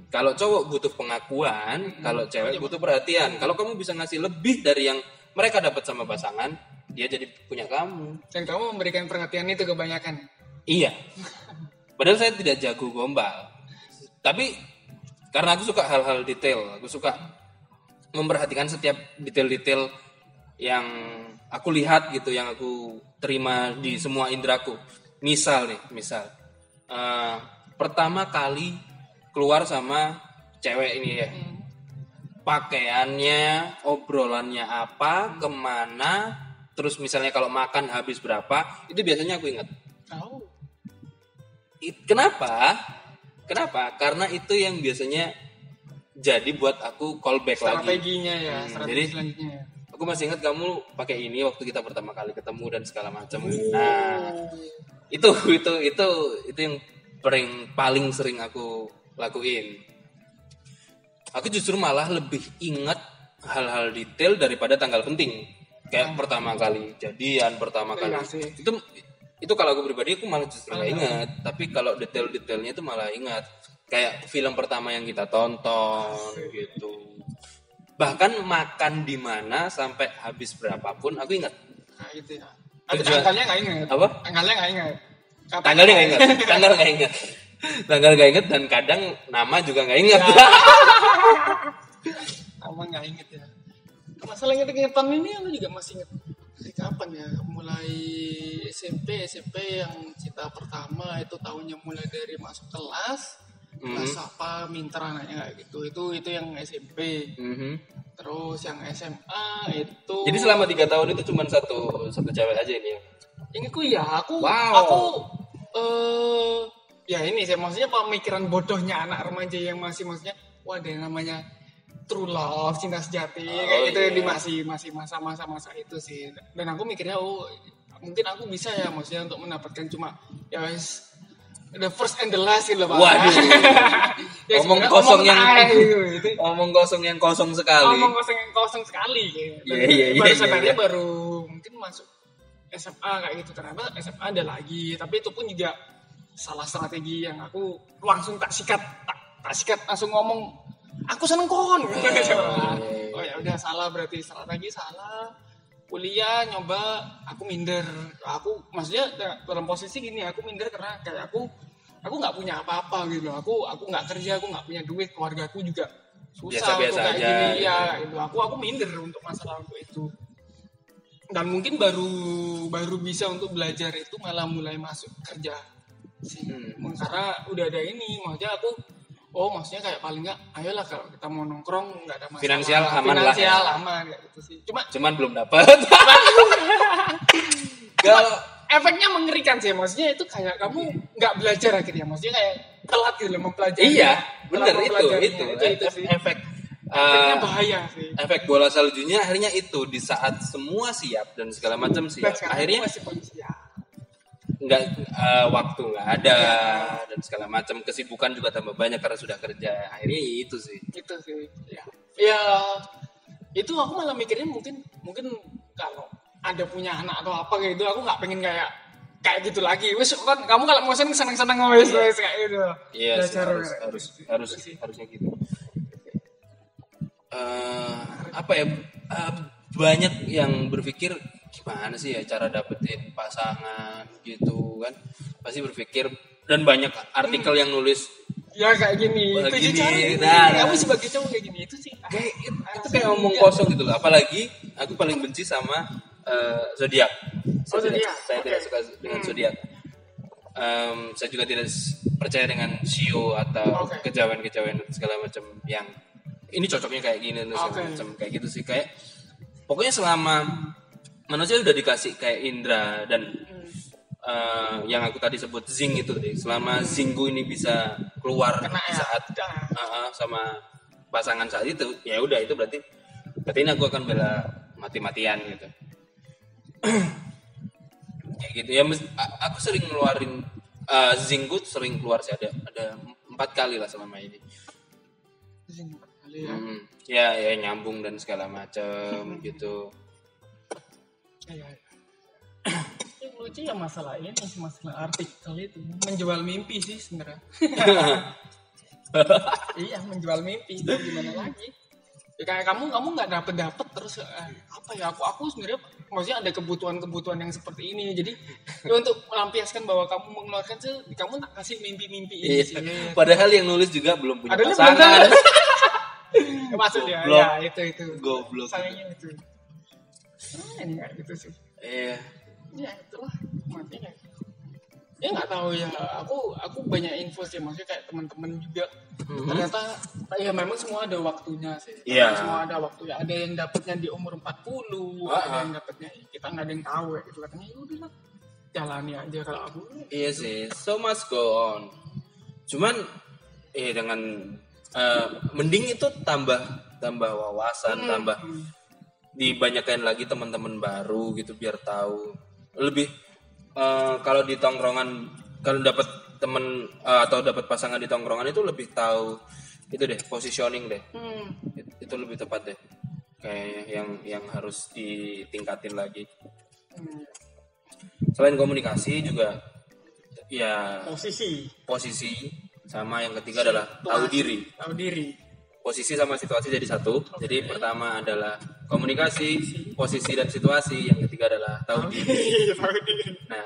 Kalau cowok butuh pengakuan, kalau cewek butuh perhatian. Kalau kamu bisa ngasih lebih dari yang mereka dapat sama pasangan, dia jadi punya kamu. dan kamu memberikan perhatian itu kebanyakan Iya. Padahal saya tidak jago gombal. Tapi karena aku suka hal-hal detail, aku suka memperhatikan setiap detail-detail yang aku lihat gitu, yang aku terima di semua indraku. Misal nih, misal eh, pertama kali keluar sama cewek ini ya, pakaiannya, obrolannya apa, ke mana, terus misalnya kalau makan habis berapa, itu biasanya aku ingat. it- kenapa? Kenapa? Karena itu yang biasanya jadi buat aku callback lagi. strateginya ya Hmm, strategi jadi- selanjutnya ya. Aku masih ingat kamu pakai ini waktu kita pertama kali ketemu dan segala macam. Oh. Nah, itu *laughs* itu itu itu yang paling paling sering aku lakuin. Aku justru malah lebih ingat hal-hal detail daripada tanggal penting. Kayak pertama kali jadian, pertama kali. Sih. Itu itu kalau aku pribadi aku malah justru nggak ingat. Tapi kalau detail-detailnya itu malah ingat. Kayak film pertama yang kita tonton gitu. Bahkan makan di mana sampai habis berapapun aku ingat. nah itu ya Tujuan- tanggalnya nggak ingat Apa? tanggalnya nggak ingat Kapan- Tanggalnya nggak ingat, tanggal nggak ingat, tanggal nggak ingat dan kadang nama juga nggak ingat. Ama nggak inget ya. Masalah inget-ingetan ini aku juga masih inget dari kapan ya? Mulai SMP, SMP yang cita pertama itu tahunnya mulai dari masuk kelas, Hmm. kelas apa minter anaknya kayak gitu. Itu itu yang SMP. Mhm. Terus yang SMA itu Jadi selama tiga tahun itu cuma satu satu cewek aja ini. ya? ini ku ya aku Wow. aku eh ya ini saya maksudnya pemikiran bodohnya anak remaja yang masih maksudnya wah ada yang namanya true love cinta sejati Oh, kayak gitu iya. di masih masih masa-masa masa itu sih dan aku mikirnya oh mungkin aku bisa ya maksudnya untuk mendapatkan cuma ya the first and the last gitu Pak. Waduh. *laughs* Ya, Omong kosong omong yang gitu. Itu *laughs* omong kosong yang kosong sekali. omong kosong yang kosong sekali gitu. Iya, iya, iya, baru iya, sadarnya iya. baru mungkin masuk SMA kayak gitu ternyata SMA ada lagi tapi itu pun juga salah strategi yang aku langsung tak sikat tak, tak sikat langsung ngomong aku seneng kon iya, oh ya udah salah berarti strategi salah kuliah nyoba aku minder. Aku maksudnya dalam posisi gini aku minder karena kayak aku aku nggak punya apa-apa gitu loh. Aku aku nggak kerja aku nggak punya duit keluarga aku juga susah Biasa-biasa untuk kayak aja. gini. Ya itu aku aku minder untuk masalah untuk itu. Dan mungkin baru baru bisa untuk belajar itu malah mulai masuk kerja sih. Hmm. karena udah ada ini maksudnya aku oh maksudnya kayak paling nggak ayolah kalau kita mau nongkrong nggak ada masalah. Finansial aman lah. Finansial ya. aman kayak gitu sih. Cuma Cuman belum dapat. *laughs* Kalau efeknya mengerikan sih maksudnya itu kayak kamu nggak belajar akhirnya. Maksudnya kayak telat gitu loh mempelajari iya, bener itu itu, itu, itu sih. efek efeknya eh, bahaya sih. efek bola saljunya akhirnya itu di saat semua siap dan segala macam siap akhirnya masih ya nggak eh, waktu nggak ada Iya. dan segala macam. Kesibukan juga tambah banyak karena sudah kerja. Akhirnya ya itu sih. Itu sih. Ya. Ya itu aku malah mikirnya mungkin mungkin kalau ada punya anak atau apa kayak gitu aku nggak pengen kayak kayak gitu lagi. Wes kan kamu kalau mau seneng seneng seneng wes wes kayak gitu. Iya harus harus gitu. harus sih. harusnya gitu. Eh, apa ya eh, banyak yang berpikir gimana sih ya cara dapetin pasangan gitu kan? Pasti berpikir dan banyak artikel yang nulis. Ya kayak gini. Itu gini, cara nah, kamu nah. sebagai cowok kayak gini itu sih. Kayak itu, itu kayak omong kosong gitu loh. Apalagi aku paling benci sama eh, zodiak. Oh, saya, tidak, zodiak. saya tidak suka dengan Hmm. zodiak. Em, saya juga tidak percaya dengan sio atau Oke. kejawen-kejawen segala macam yang ini cocoknya kayak gini dan segala Oke. macam kayak gitu sih. Kayak pokoknya selama manusia udah dikasih kayak indra dan eh, yang aku tadi sebut zing itu deh selama zingku ini bisa keluar Kena ya. saat uh, uh, sama pasangan saat itu ya udah itu berarti berarti ini aku akan bela mati-matian gitu. *clears throat* Kayak gitu. Ya aku sering ngeluarin uh, zingku sering keluar sih. Ada ada empat kali lah selama ini. Kali ya? Hmm, ya ya nyambung dan segala macam gitu Iya. yang lucu ya masalah ini sih, masalah artikel itu. Menjual mimpi sih sebenarnya. *laughs* Iya menjual mimpi. Itu gimana lagi? Ya, kayak kamu kamu nggak dapet dapet terus eh, apa ya? Aku aku sebenarnya maksudnya ada kebutuhan-kebutuhan yang seperti ini. Jadi ya untuk melampiaskan bahwa kamu mengeluarkan tuh kamu tak kasih mimpi-mimpi ini Iya. sih. Padahal yang nulis juga belum punya ada pasangan. *laughs* maksud ya Goblok. ya itu itu. Goblok. sayangnya itu nah, ini kayak gitu sih. Iya. Ya itulah matinya ya nggak tahu ya aku aku banyak info sih maksudnya kayak teman-teman juga. Ternyata ya memang semua ada waktunya sih. Iya. semua ada waktunya ada yang dapatnya di umur 40 ada Ah, ah. yang dapatnya kita nggak ada yang tahu ya gitu. Katanya ya udahlah jalani aja kalau aku. Iya sih, so must go on. Cuman, eh dengan eh, mending itu tambah tambah wawasan, tambah dibanyakin lagi teman-teman baru gitu biar tahu. Lebih eh, kalau di tongkrongan kalau dapat temen eh, atau dapat pasangan di tongkrongan itu lebih tahu itu deh positioning deh. Hmm. It- itu lebih tepat deh. Kayak yang yang harus ditingkatin lagi. Hmm. selain komunikasi juga ya posisi. posisi sama yang ketiga adalah tahu diri. Tahu diri posisi sama situasi jadi satu. Jadi pertama adalah komunikasi posisi dan situasi. Yang ketiga adalah tahu diri. *laughs* Tahu diri. Nah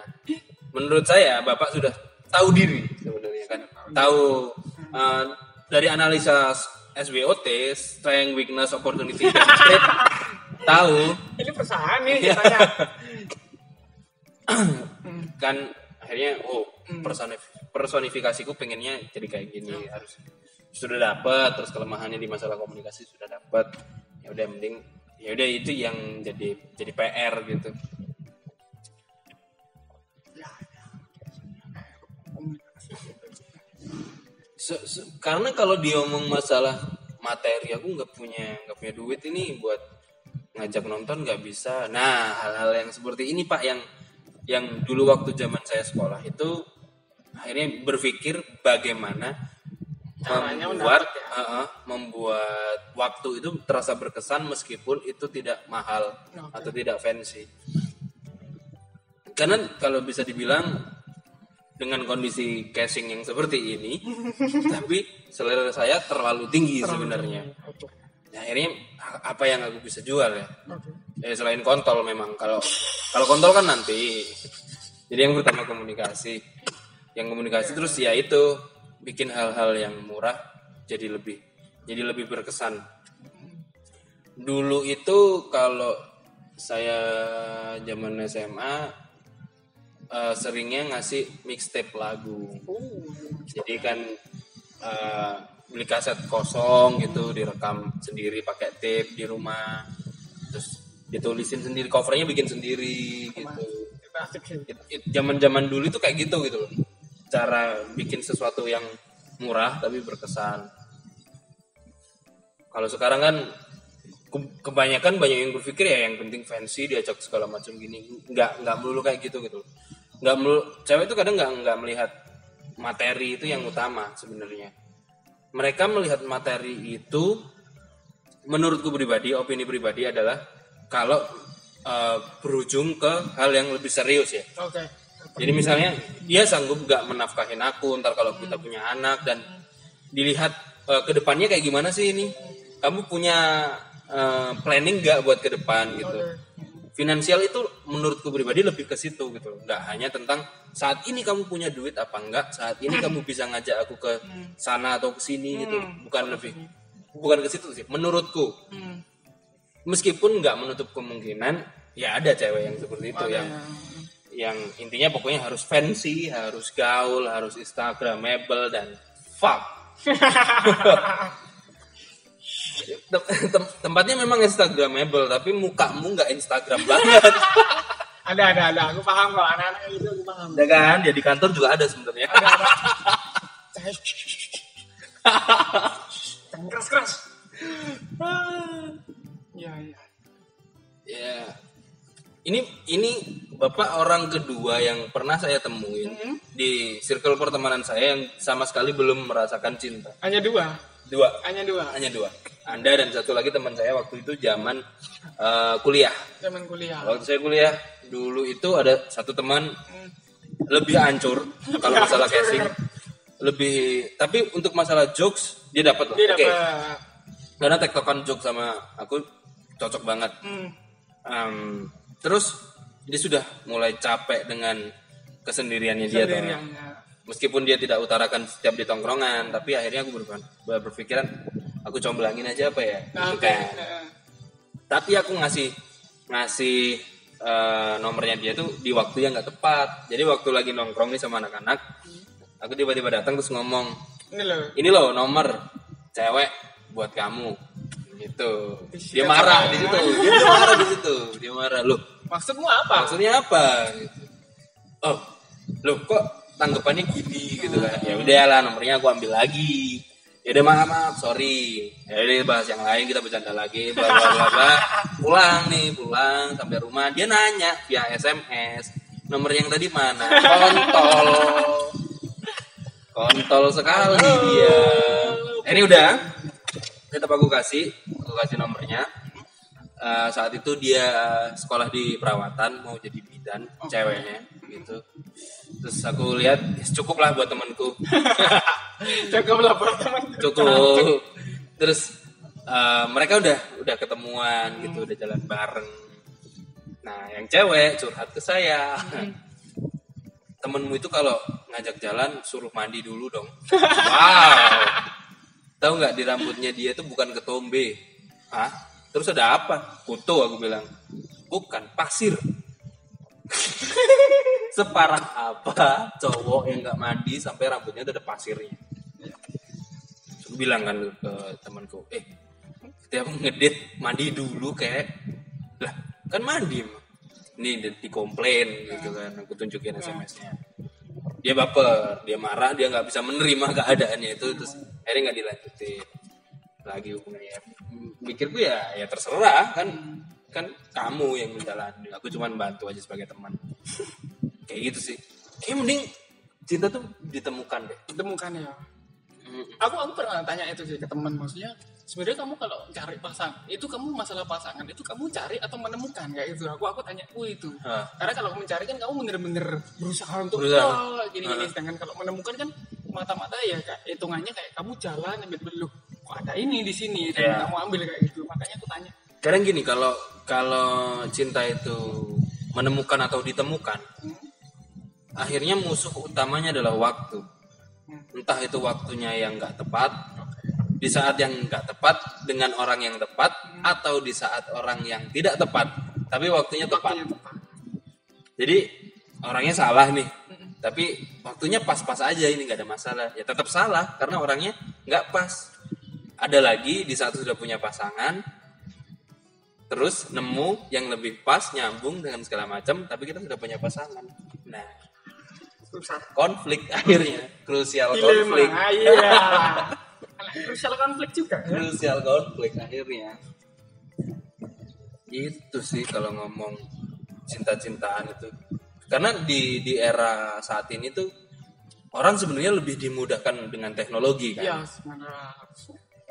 menurut saya bapak sudah tahu diri sebenarnya kan. tahu eh, dari analisa SWOT strength weakness opportunity dan *laughs* threat, tahu. Ini perusahaan nih Iya. katanya. *clears throat* Kan akhirnya oh personif- personifikasiku pengennya jadi kayak gini harus sudah dapat terus kelemahannya di masalah komunikasi sudah dapat ya udah mending ya udah itu yang jadi jadi PR gitu. Se- se- karena kalau diomong masalah materi aku nggak punya nggak punya duit ini buat ngajak nonton nggak bisa. Nah hal-hal yang seperti ini pak yang yang dulu waktu zaman saya sekolah itu akhirnya berpikir bagaimana Caranya membuat ya. uh-uh, membuat waktu itu terasa berkesan meskipun itu tidak mahal Oke. atau tidak fancy karena kalau bisa dibilang dengan kondisi casing yang seperti ini *laughs* tapi selera saya terlalu tinggi sebenarnya Oke. Nah, akhirnya a- apa yang aku bisa jual ya Oke. Eh, selain kontol memang kalau kalau kontol kan nanti jadi yang pertama komunikasi yang komunikasi terus ya itu bikin hal-hal yang murah jadi lebih jadi lebih berkesan. Dulu itu kalau saya zaman SMA eh, seringnya ngasih mixtape lagu. Uh, jadi kan eh, beli kaset kosong gitu direkam sendiri pakai tape di rumah. Terus ditulisin sendiri covernya bikin sendiri gitu. Itu asik sih. zaman zaman dulu itu kayak gitu gitu loh cara bikin sesuatu yang murah tapi berkesan. Kalau sekarang kan ke- kebanyakan banyak yang berpikir ya yang penting fancy diajak segala macam gini. Nggak nggak melulu kayak gitu gitu. Nggak melulu cewek itu kadang nggak nggak melihat materi itu yang utama sebenarnya. Mereka melihat materi itu menurutku pribadi opini pribadi adalah kalau eh, berujung ke hal yang lebih serius ya. Oke. Jadi misalnya dia sanggup gak menafkahin aku ntar kalau kita punya anak dan dilihat eh, ke depannya kayak gimana sih ini? Kamu punya eh, planning gak buat ke depan gitu? Finansial itu menurutku pribadi lebih ke situ gitu. Nggak hanya tentang saat ini kamu punya duit apa enggak, saat ini kamu bisa ngajak aku ke sana atau ke sini gitu. Bukan lebih bukan ke situ sih menurutku. Hmm. Meskipun nggak menutup kemungkinan ya ada cewek yang seperti itu yang yang intinya pokoknya harus fancy, harus gaul, harus instagramable dan fuck. *laughs* Tem- tem- tempatnya memang instagramable tapi mukamu nggak instagram banget. *laughs* ada ada ada aku paham kalau anak-anak itu aku paham ya kan? Ya di kantor juga ada sebenarnya. ada ada *laughs* keras keras ya ya ya. Ini ini Bapak orang kedua yang pernah saya temuin di circle pertemanan saya yang sama sekali belum merasakan cinta. hanya dua? Dua. hanya dua? Hanya dua. Anda dan satu lagi teman saya waktu itu zaman eh, kuliah. Zaman kuliah. Waktu saya kuliah dulu itu ada satu teman lebih hancur kalau masalah casing. Lebih tapi untuk masalah jokes dia dapat oke. dapat karena tektokan jokes sama aku cocok banget. Hmm. Em, terus dia sudah mulai capek dengan kesendiriannya dia tuh meskipun dia tidak utarakan setiap di tongkrongan tapi akhirnya aku ber- ber- berpikiran aku comblangin aja apa ya? Gitu kan. Tapi aku ngasih ngasih eh, nomornya dia tuh di waktu yang nggak tepat. Jadi waktu lagi nongkrong nih sama anak-anak aku tiba-tiba datang terus ngomong ini loh. Ini loh nomor cewek buat kamu. Gitu. Dia marah di situ. Dia, dia marah di situ. Dia marah. Loh maksudmu apa? Maksudnya apa? Gitu. oh lo kok tanggapannya gini gitu kan? Ya udah lah nomornya aku ambil lagi. Ya udah maaf maaf sorry. Ya udah bahas yang lain kita bercanda lagi bla bla bla bla. *laughs* Pulang nih pulang sampai rumah. Dia nanya via sms nomor yang tadi mana? Kontol. Kontol sekali dia. Ini udah. Tetap aku kasih. Aku kasih nomornya Eh, saat itu dia sekolah di perawatan mau jadi bidan ceweknya gitu. Terus aku lihat "Ya, cukup lah buat temanku. Jaga lapor teman. cukup. Terus eh, mereka udah udah ketemuan gitu udah jalan bareng. Nah yang cewek curhat ke saya. *laughs* Temenmu itu kalau ngajak jalan suruh mandi dulu dong. *laughs* Wow. Tahu nggak di rambutnya dia itu bukan ketombe? Hah? Terus ada apa? Kutu aku bilang. Bukan pasir. *laughs* Separah apa? Cowok yang nggak mandi sampai rambutnya udah ada pasirnya. Terus aku bilang kan ke temanku eh setiap ngedit mandi dulu kayak lah kan mandi emang." ini di- dikomplain gitu kan aku tunjukin sms-nya dia baper dia marah dia nggak bisa menerima keadaannya itu terus akhirnya nggak dilanjutin lagi hubungannya mikirku ya ya terserah kan kan kamu yang menjalani aku cuman bantu aja sebagai teman. Kayak gitu sih. Kayak mending cinta tuh ditemukan deh. Ditemukan ya. Aku aku pernah tanya itu sih ke teman maksudnya sebenarnya kamu kalau cari pasang itu kamu masalah pasangan itu kamu cari atau menemukan? Kayak itu aku aku tanya aku itu. Hah. karena kalau mencari kan kamu bener-bener berusaha untuk Berusaha. oh, gini-gini sedangkan kalau menemukan kan mata-mata ya kayak hitungannya kayak kamu jalan ambil belum kok ada ini di sini dan Iya. kamu ambil kayak gitu. Makanya aku tanya. Kadang gini kalau kalau cinta itu menemukan atau ditemukan akhirnya musuh utamanya adalah waktu. Entah itu waktunya yang nggak tepat di saat yang nggak tepat dengan orang yang tepat atau di saat orang yang tidak tepat tapi waktunya tepat waktunya tepat. jadi orangnya salah nih tapi waktunya pas-pas aja ini nggak ada masalah. Ya tetap salah karena orangnya nggak pas ada lagi di saat sudah punya pasangan terus nemu yang lebih pas nyambung dengan segala macam tapi kita sudah punya pasangan. Nah susah. konflik akhirnya. Krusial konflik. Ah, iya. *laughs* Krusial konflik juga. Ya krusial konflik akhirnya. Itu sih kalau ngomong cinta-cintaan itu. Karena di di era saat ini tuh orang sebenarnya lebih dimudahkan dengan teknologi kan? Iya, sebenarnya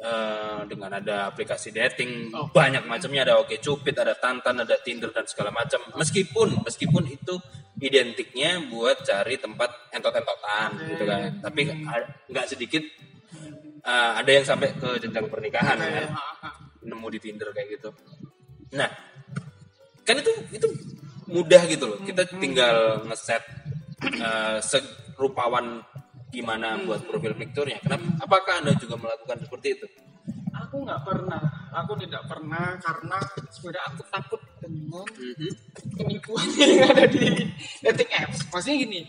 Eh, dengan ada aplikasi dating Oh. banyak macamnya ada Oke Cupid ada Tantan ada Tinder dan segala macam meskipun meskipun itu identiknya buat cari tempat entot-entotan gitu kan tapi nggak sedikit eh, ada yang sampai ke jenjang pernikahan kan ah, ah. nemu di Tinder kayak gitu. Nah, kan itu itu mudah gitu loh. Kita tinggal ngeset uh, serupawan gimana buat profil picture-nya. Kenapa? Apakah anda juga melakukan seperti itu? aku nggak pernah aku tidak pernah karena sebenarnya aku takut dengan penipuan *laughs* yang ada di dating apps maksudnya gini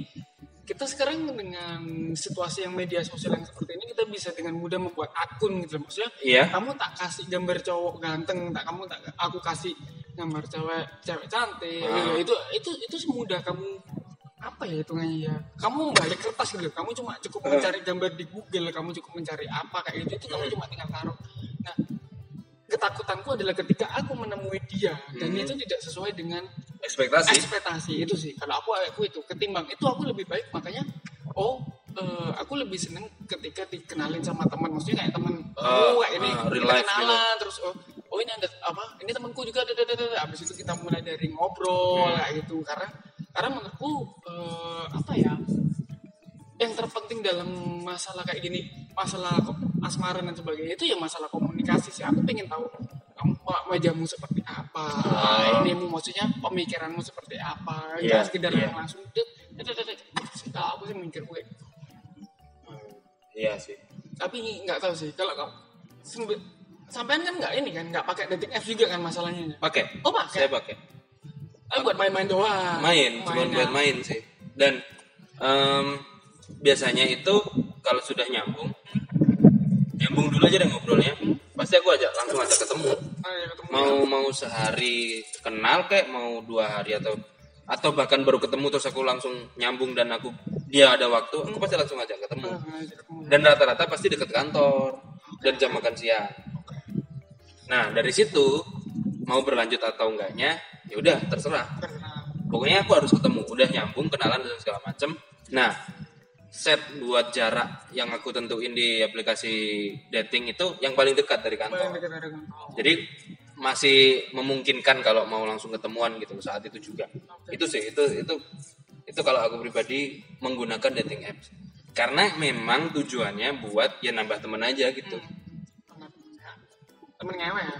kita sekarang dengan situasi yang media sosial yang seperti ini kita bisa dengan mudah membuat akun gitu maksudnya Iya. kamu tak kasih gambar cowok ganteng tak kamu tak aku kasih gambar cewek cewek cantik Ah. gitu. itu itu itu semudah kamu apa ya hitungannya ya kamu balik kertas gitu. Kamu cuma cukup Ah. mencari gambar di Google kamu cukup mencari apa kayak gitu itu kamu cuma tinggal taruh. Nah ketakutanku adalah ketika aku menemui dia dan Hmm. itu tidak sesuai dengan Ekspektasi. ekspektasi. Itu sih. Kalau aku aku itu ketimbang itu aku lebih baik makanya oh eh, aku lebih seneng ketika dikenalin sama teman. Maksudnya kayak teman Ah, oh ini ah, real kita kenalan terus oh oh ini ada apa ini temanku juga ada ada ada abis itu kita mulai dari ngobrol Hmm. kayak gitu. Karena karena menurutku eh, apa ya yang terpenting dalam masalah kayak gini masalah asmara dan sebagainya itu ya masalah komunikasi sih aku pengen tahu wajahmu seperti apa Oh. ini maksudnya pemikiranmu seperti apa jangan sekedar yang langsung tahu aku sih mikir gue Iya sih. tapi nggak tahu sih kalau kamu sembe- sampean kan nggak ini kan nggak pakai dating apps juga kan masalahnya Pakai. oh pakai Saya pakai. Ah, buat main-main doang Main, cuma buat main sih. Dan em, biasanya itu kalau sudah nyambung, nyambung dulu aja deh ngobrolnya. Pasti aku ajak langsung ajak ketemu. Ah, ya, ketemu. mau mau sehari kenal kayak mau dua hari atau atau bahkan baru ketemu terus aku langsung nyambung dan aku dia ada waktu aku pasti langsung ajak ketemu Ah, ngajak ketemu. dan rata-rata pasti deket kantor dan jam makan siang nah dari situ mau berlanjut atau enggaknya ya udah terserah Terserah. pokoknya aku harus ketemu udah nyambung kenalan dan segala macem nah set buat jarak yang aku tentuin di aplikasi dating itu yang paling dekat dari kantor dekat dari kantor. jadi masih memungkinkan kalau mau langsung ketemuan gitu saat itu juga itu sih itu itu itu kalau aku pribadi menggunakan dating apps karena memang tujuannya buat ya nambah temen aja gitu Temen ya. Temen ngewe ya.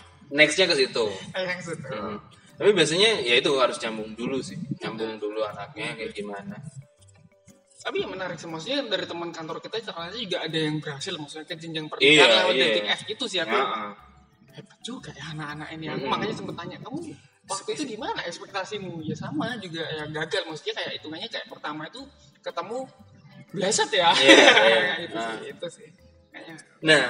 *laughs* nextnya ke situ Eh. Hmm. tapi biasanya ya itu harus nyambung dulu sih nyambung dulu anaknya kayak gimana Tapi yang menarik sih, maksudnya dari teman kantor kita caranya juga ada yang berhasil, maksudnya ke jenjang Iya, pernikahan lewat iya. dating apps itu sih aku. Heeh. Hebat juga ya anak-anak ini. Aku Mm-mm. makanya sempet tanya, kamu waktu itu gimana ekspektasimu? Ya sama juga ya gagal, maksudnya kayak hitungannya kayak pertama itu ketemu bleset ya. Iya, iya. Kayak *laughs* itu sih, Ah. itu sih. Kayaknya nah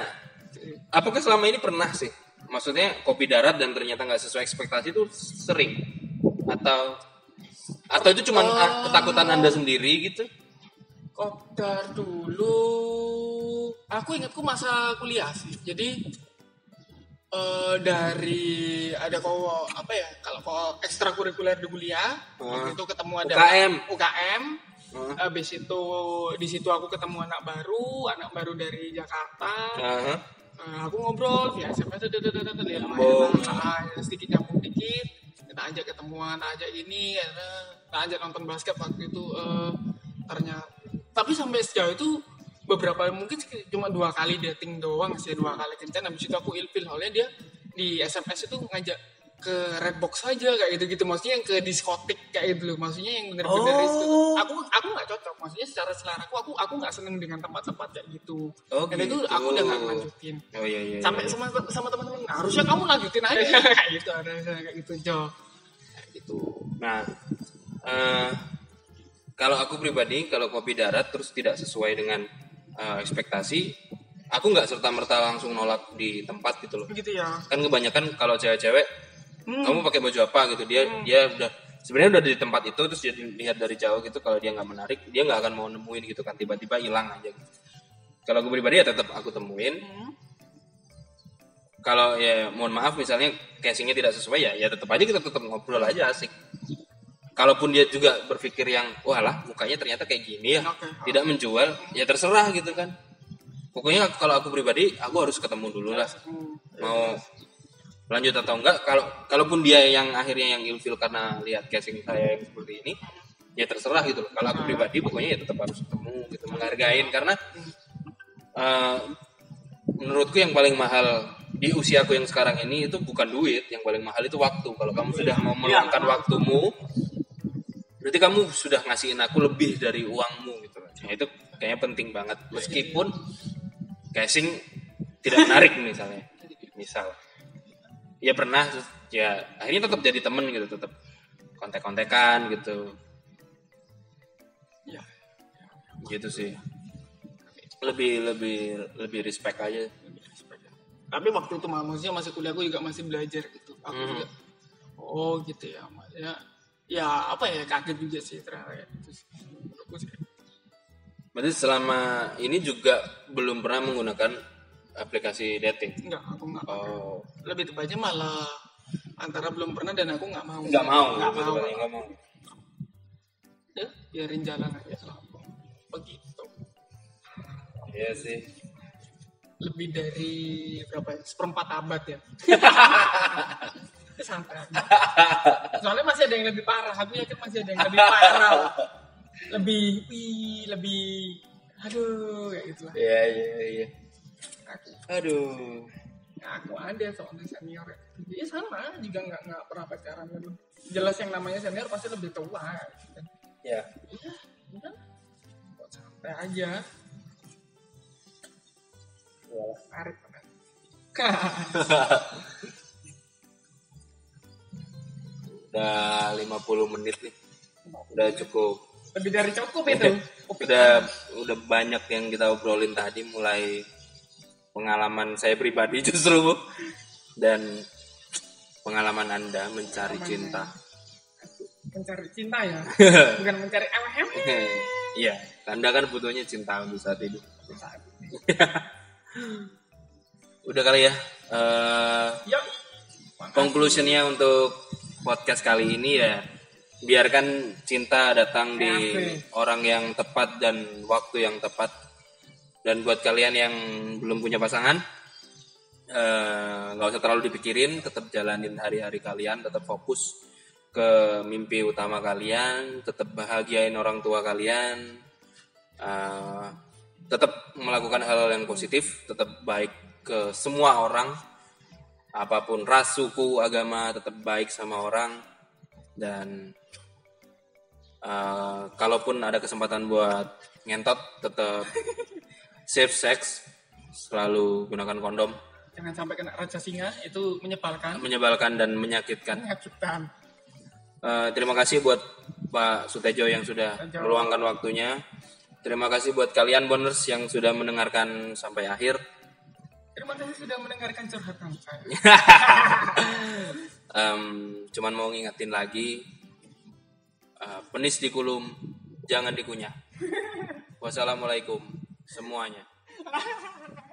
apakah selama ini pernah sih maksudnya kopi darat dan ternyata nggak sesuai ekspektasi itu sering atau atau itu cuma Oh. ketakutan anda sendiri gitu Kopdar dulu, aku ingatku masa kuliah sih. Jadi eh, dari ada kok apa ya? Kalau kok ekstrakurikuler di kuliah, waktu Hmm. itu ketemu ada UKM. UKM. Heeh. Habis itu di situ aku ketemu anak baru, anak baru dari Jakarta. Aha. Eh, aku ngobrol via SMS tuh, tuh, tuh, tuh, tuh, lihat Nyambung. lumayan lah, ah, sedikit nyambung dikit kita ajak ketemuan kita ajak ini kita ajak nonton basket waktu itu eh, ternyata. Tapi sampai sejauh itu beberapa mungkin cuma dua kali dating doang sih dua kali kencan habis itu aku ilfil. Soalnya dia di SMS itu ngajak ke Redbox saja kayak gitu gitu maksudnya yang ke diskotik kayak gitu loh. Maksudnya yang bener-bener Oh. itu aku aku nggak cocok. Maksudnya secara selera aku aku aku nggak seneng dengan tempat-tempat kayak gitu. Oh, dan itu gitu. aku udah nggak lanjutin. Oh iya iya sampai iya. sama sama teman-teman harusnya kamu lanjutin aja. *laughs* Kayak gitu ada kayak gitu Jo. Kayak gitu. Nah eh, kalau aku pribadi kalau kopi darat terus tidak sesuai dengan eh, ekspektasi aku nggak serta merta langsung nolak di tempat gitu loh. Begitu ya. Kan kebanyakan kalau cewek-cewek Hmm. kamu pakai baju apa gitu dia dia udah sebenarnya udah di tempat itu terus dia lihat dari jauh gitu kalau dia nggak menarik dia nggak akan mau nemuin gitu kan tiba-tiba hilang aja gitu. kalau aku pribadi ya tetap aku temuin Hmm. kalau ya mohon maaf misalnya casingnya tidak sesuai ya ya tetap aja kita tetap ngobrol aja asik kalaupun dia juga berpikir yang wah lah mukanya ternyata kayak gini ya Oke. tidak menjual ya terserah gitu kan pokoknya kalau aku pribadi aku harus ketemu dulu lah Hmm. mau lanjut atau enggak kalau kalaupun dia yang akhirnya yang ilfil karena lihat casing saya yang seperti ini ya terserah gitu loh. Kalau aku pribadi pokoknya ya tetap harus ketemu gitu menghargain. Karena eh, menurutku yang paling mahal di usiaku yang sekarang ini itu bukan duit yang paling mahal itu waktu. Kalau kamu sudah mau meluangkan waktumu berarti kamu sudah ngasihin aku lebih dari uangmu gitu loh. Nah, itu kayaknya penting banget. Meskipun casing tidak menarik misalnya. Misal ya pernah terus ya akhirnya tetap jadi temen gitu tetap kontek-kontekan gitu. Ya. Gitu sih. Lebih lebih lebih respect aja. Tapi waktu itu maksudnya masih kuliah aku juga masih belajar gitu. Aku Hmm. juga oh gitu ya maksudnya ya apa ya kaget juga sih ternyata sih Menurutku sih. berarti selama ini juga belum pernah menggunakan aplikasi dating? Enggak aku enggak oh. Lebih tepatnya malah antara belum pernah dan aku nggak mau. Nggak mau nggak gitu mau kan, nggak mau. Ya biarin jalan aja selama begitu iya sih. Lebih dari berapa ya? Seperempat abad ya. *laughs* Aja. soalnya masih ada yang lebih parah. Aku yakin masih ada yang lebih parah. Lebih wih, lebih aduh kayak gitu lah. Iya iya iya aku aduh aku ada soalnya senior ya sama juga nggak nggak pernah pacaran dulu jelas yang namanya senior pasti lebih tua kan. ya Iya, udah. Kok santai aja. Tarik banget. *laughs* udah 50 menit nih udah cukup Lebih dari cukup itu. udah udah banyak yang kita obrolin tadi mulai pengalaman saya pribadi *laughs* justru. Dan pengalaman anda mencari cinta. mencari cinta ya? *laughs* Bukan mencari MHM *laughs* Iya, Anda kan butuhnya cinta untuk saat ini. Udah kali ya. yuk. conclusionnya untuk podcast kali ini ya. Biarkan cinta datang di orang yang tepat dan waktu yang tepat dan buat kalian yang belum punya pasangan eh, nggak usah terlalu dipikirin tetap jalanin hari-hari kalian tetap fokus ke mimpi utama kalian tetap bahagiain orang tua kalian eh, tetap melakukan hal-hal yang positif tetap baik ke semua orang apa pun ras, suku, agama tetap baik sama orang. Dan uh, kalaupun ada kesempatan buat ngentot tetap safe sex selalu gunakan kondom. Jangan sampai kena raja singa itu menyebalkan. Menyebalkan dan menyakitkan. Menyakitkan. Uh, terima kasih buat Pak Sutejo yang sudah Sutejo. meluangkan waktunya. Terima kasih buat kalian boners yang sudah mendengarkan sampai akhir. Terima kasih sudah mendengarkan curhatan saya. *laughs* Em, cuman mau ngingetin lagi eh, penis di kulum jangan dikunyah. *laughs* Wassalamualaikum semuanya *laughs*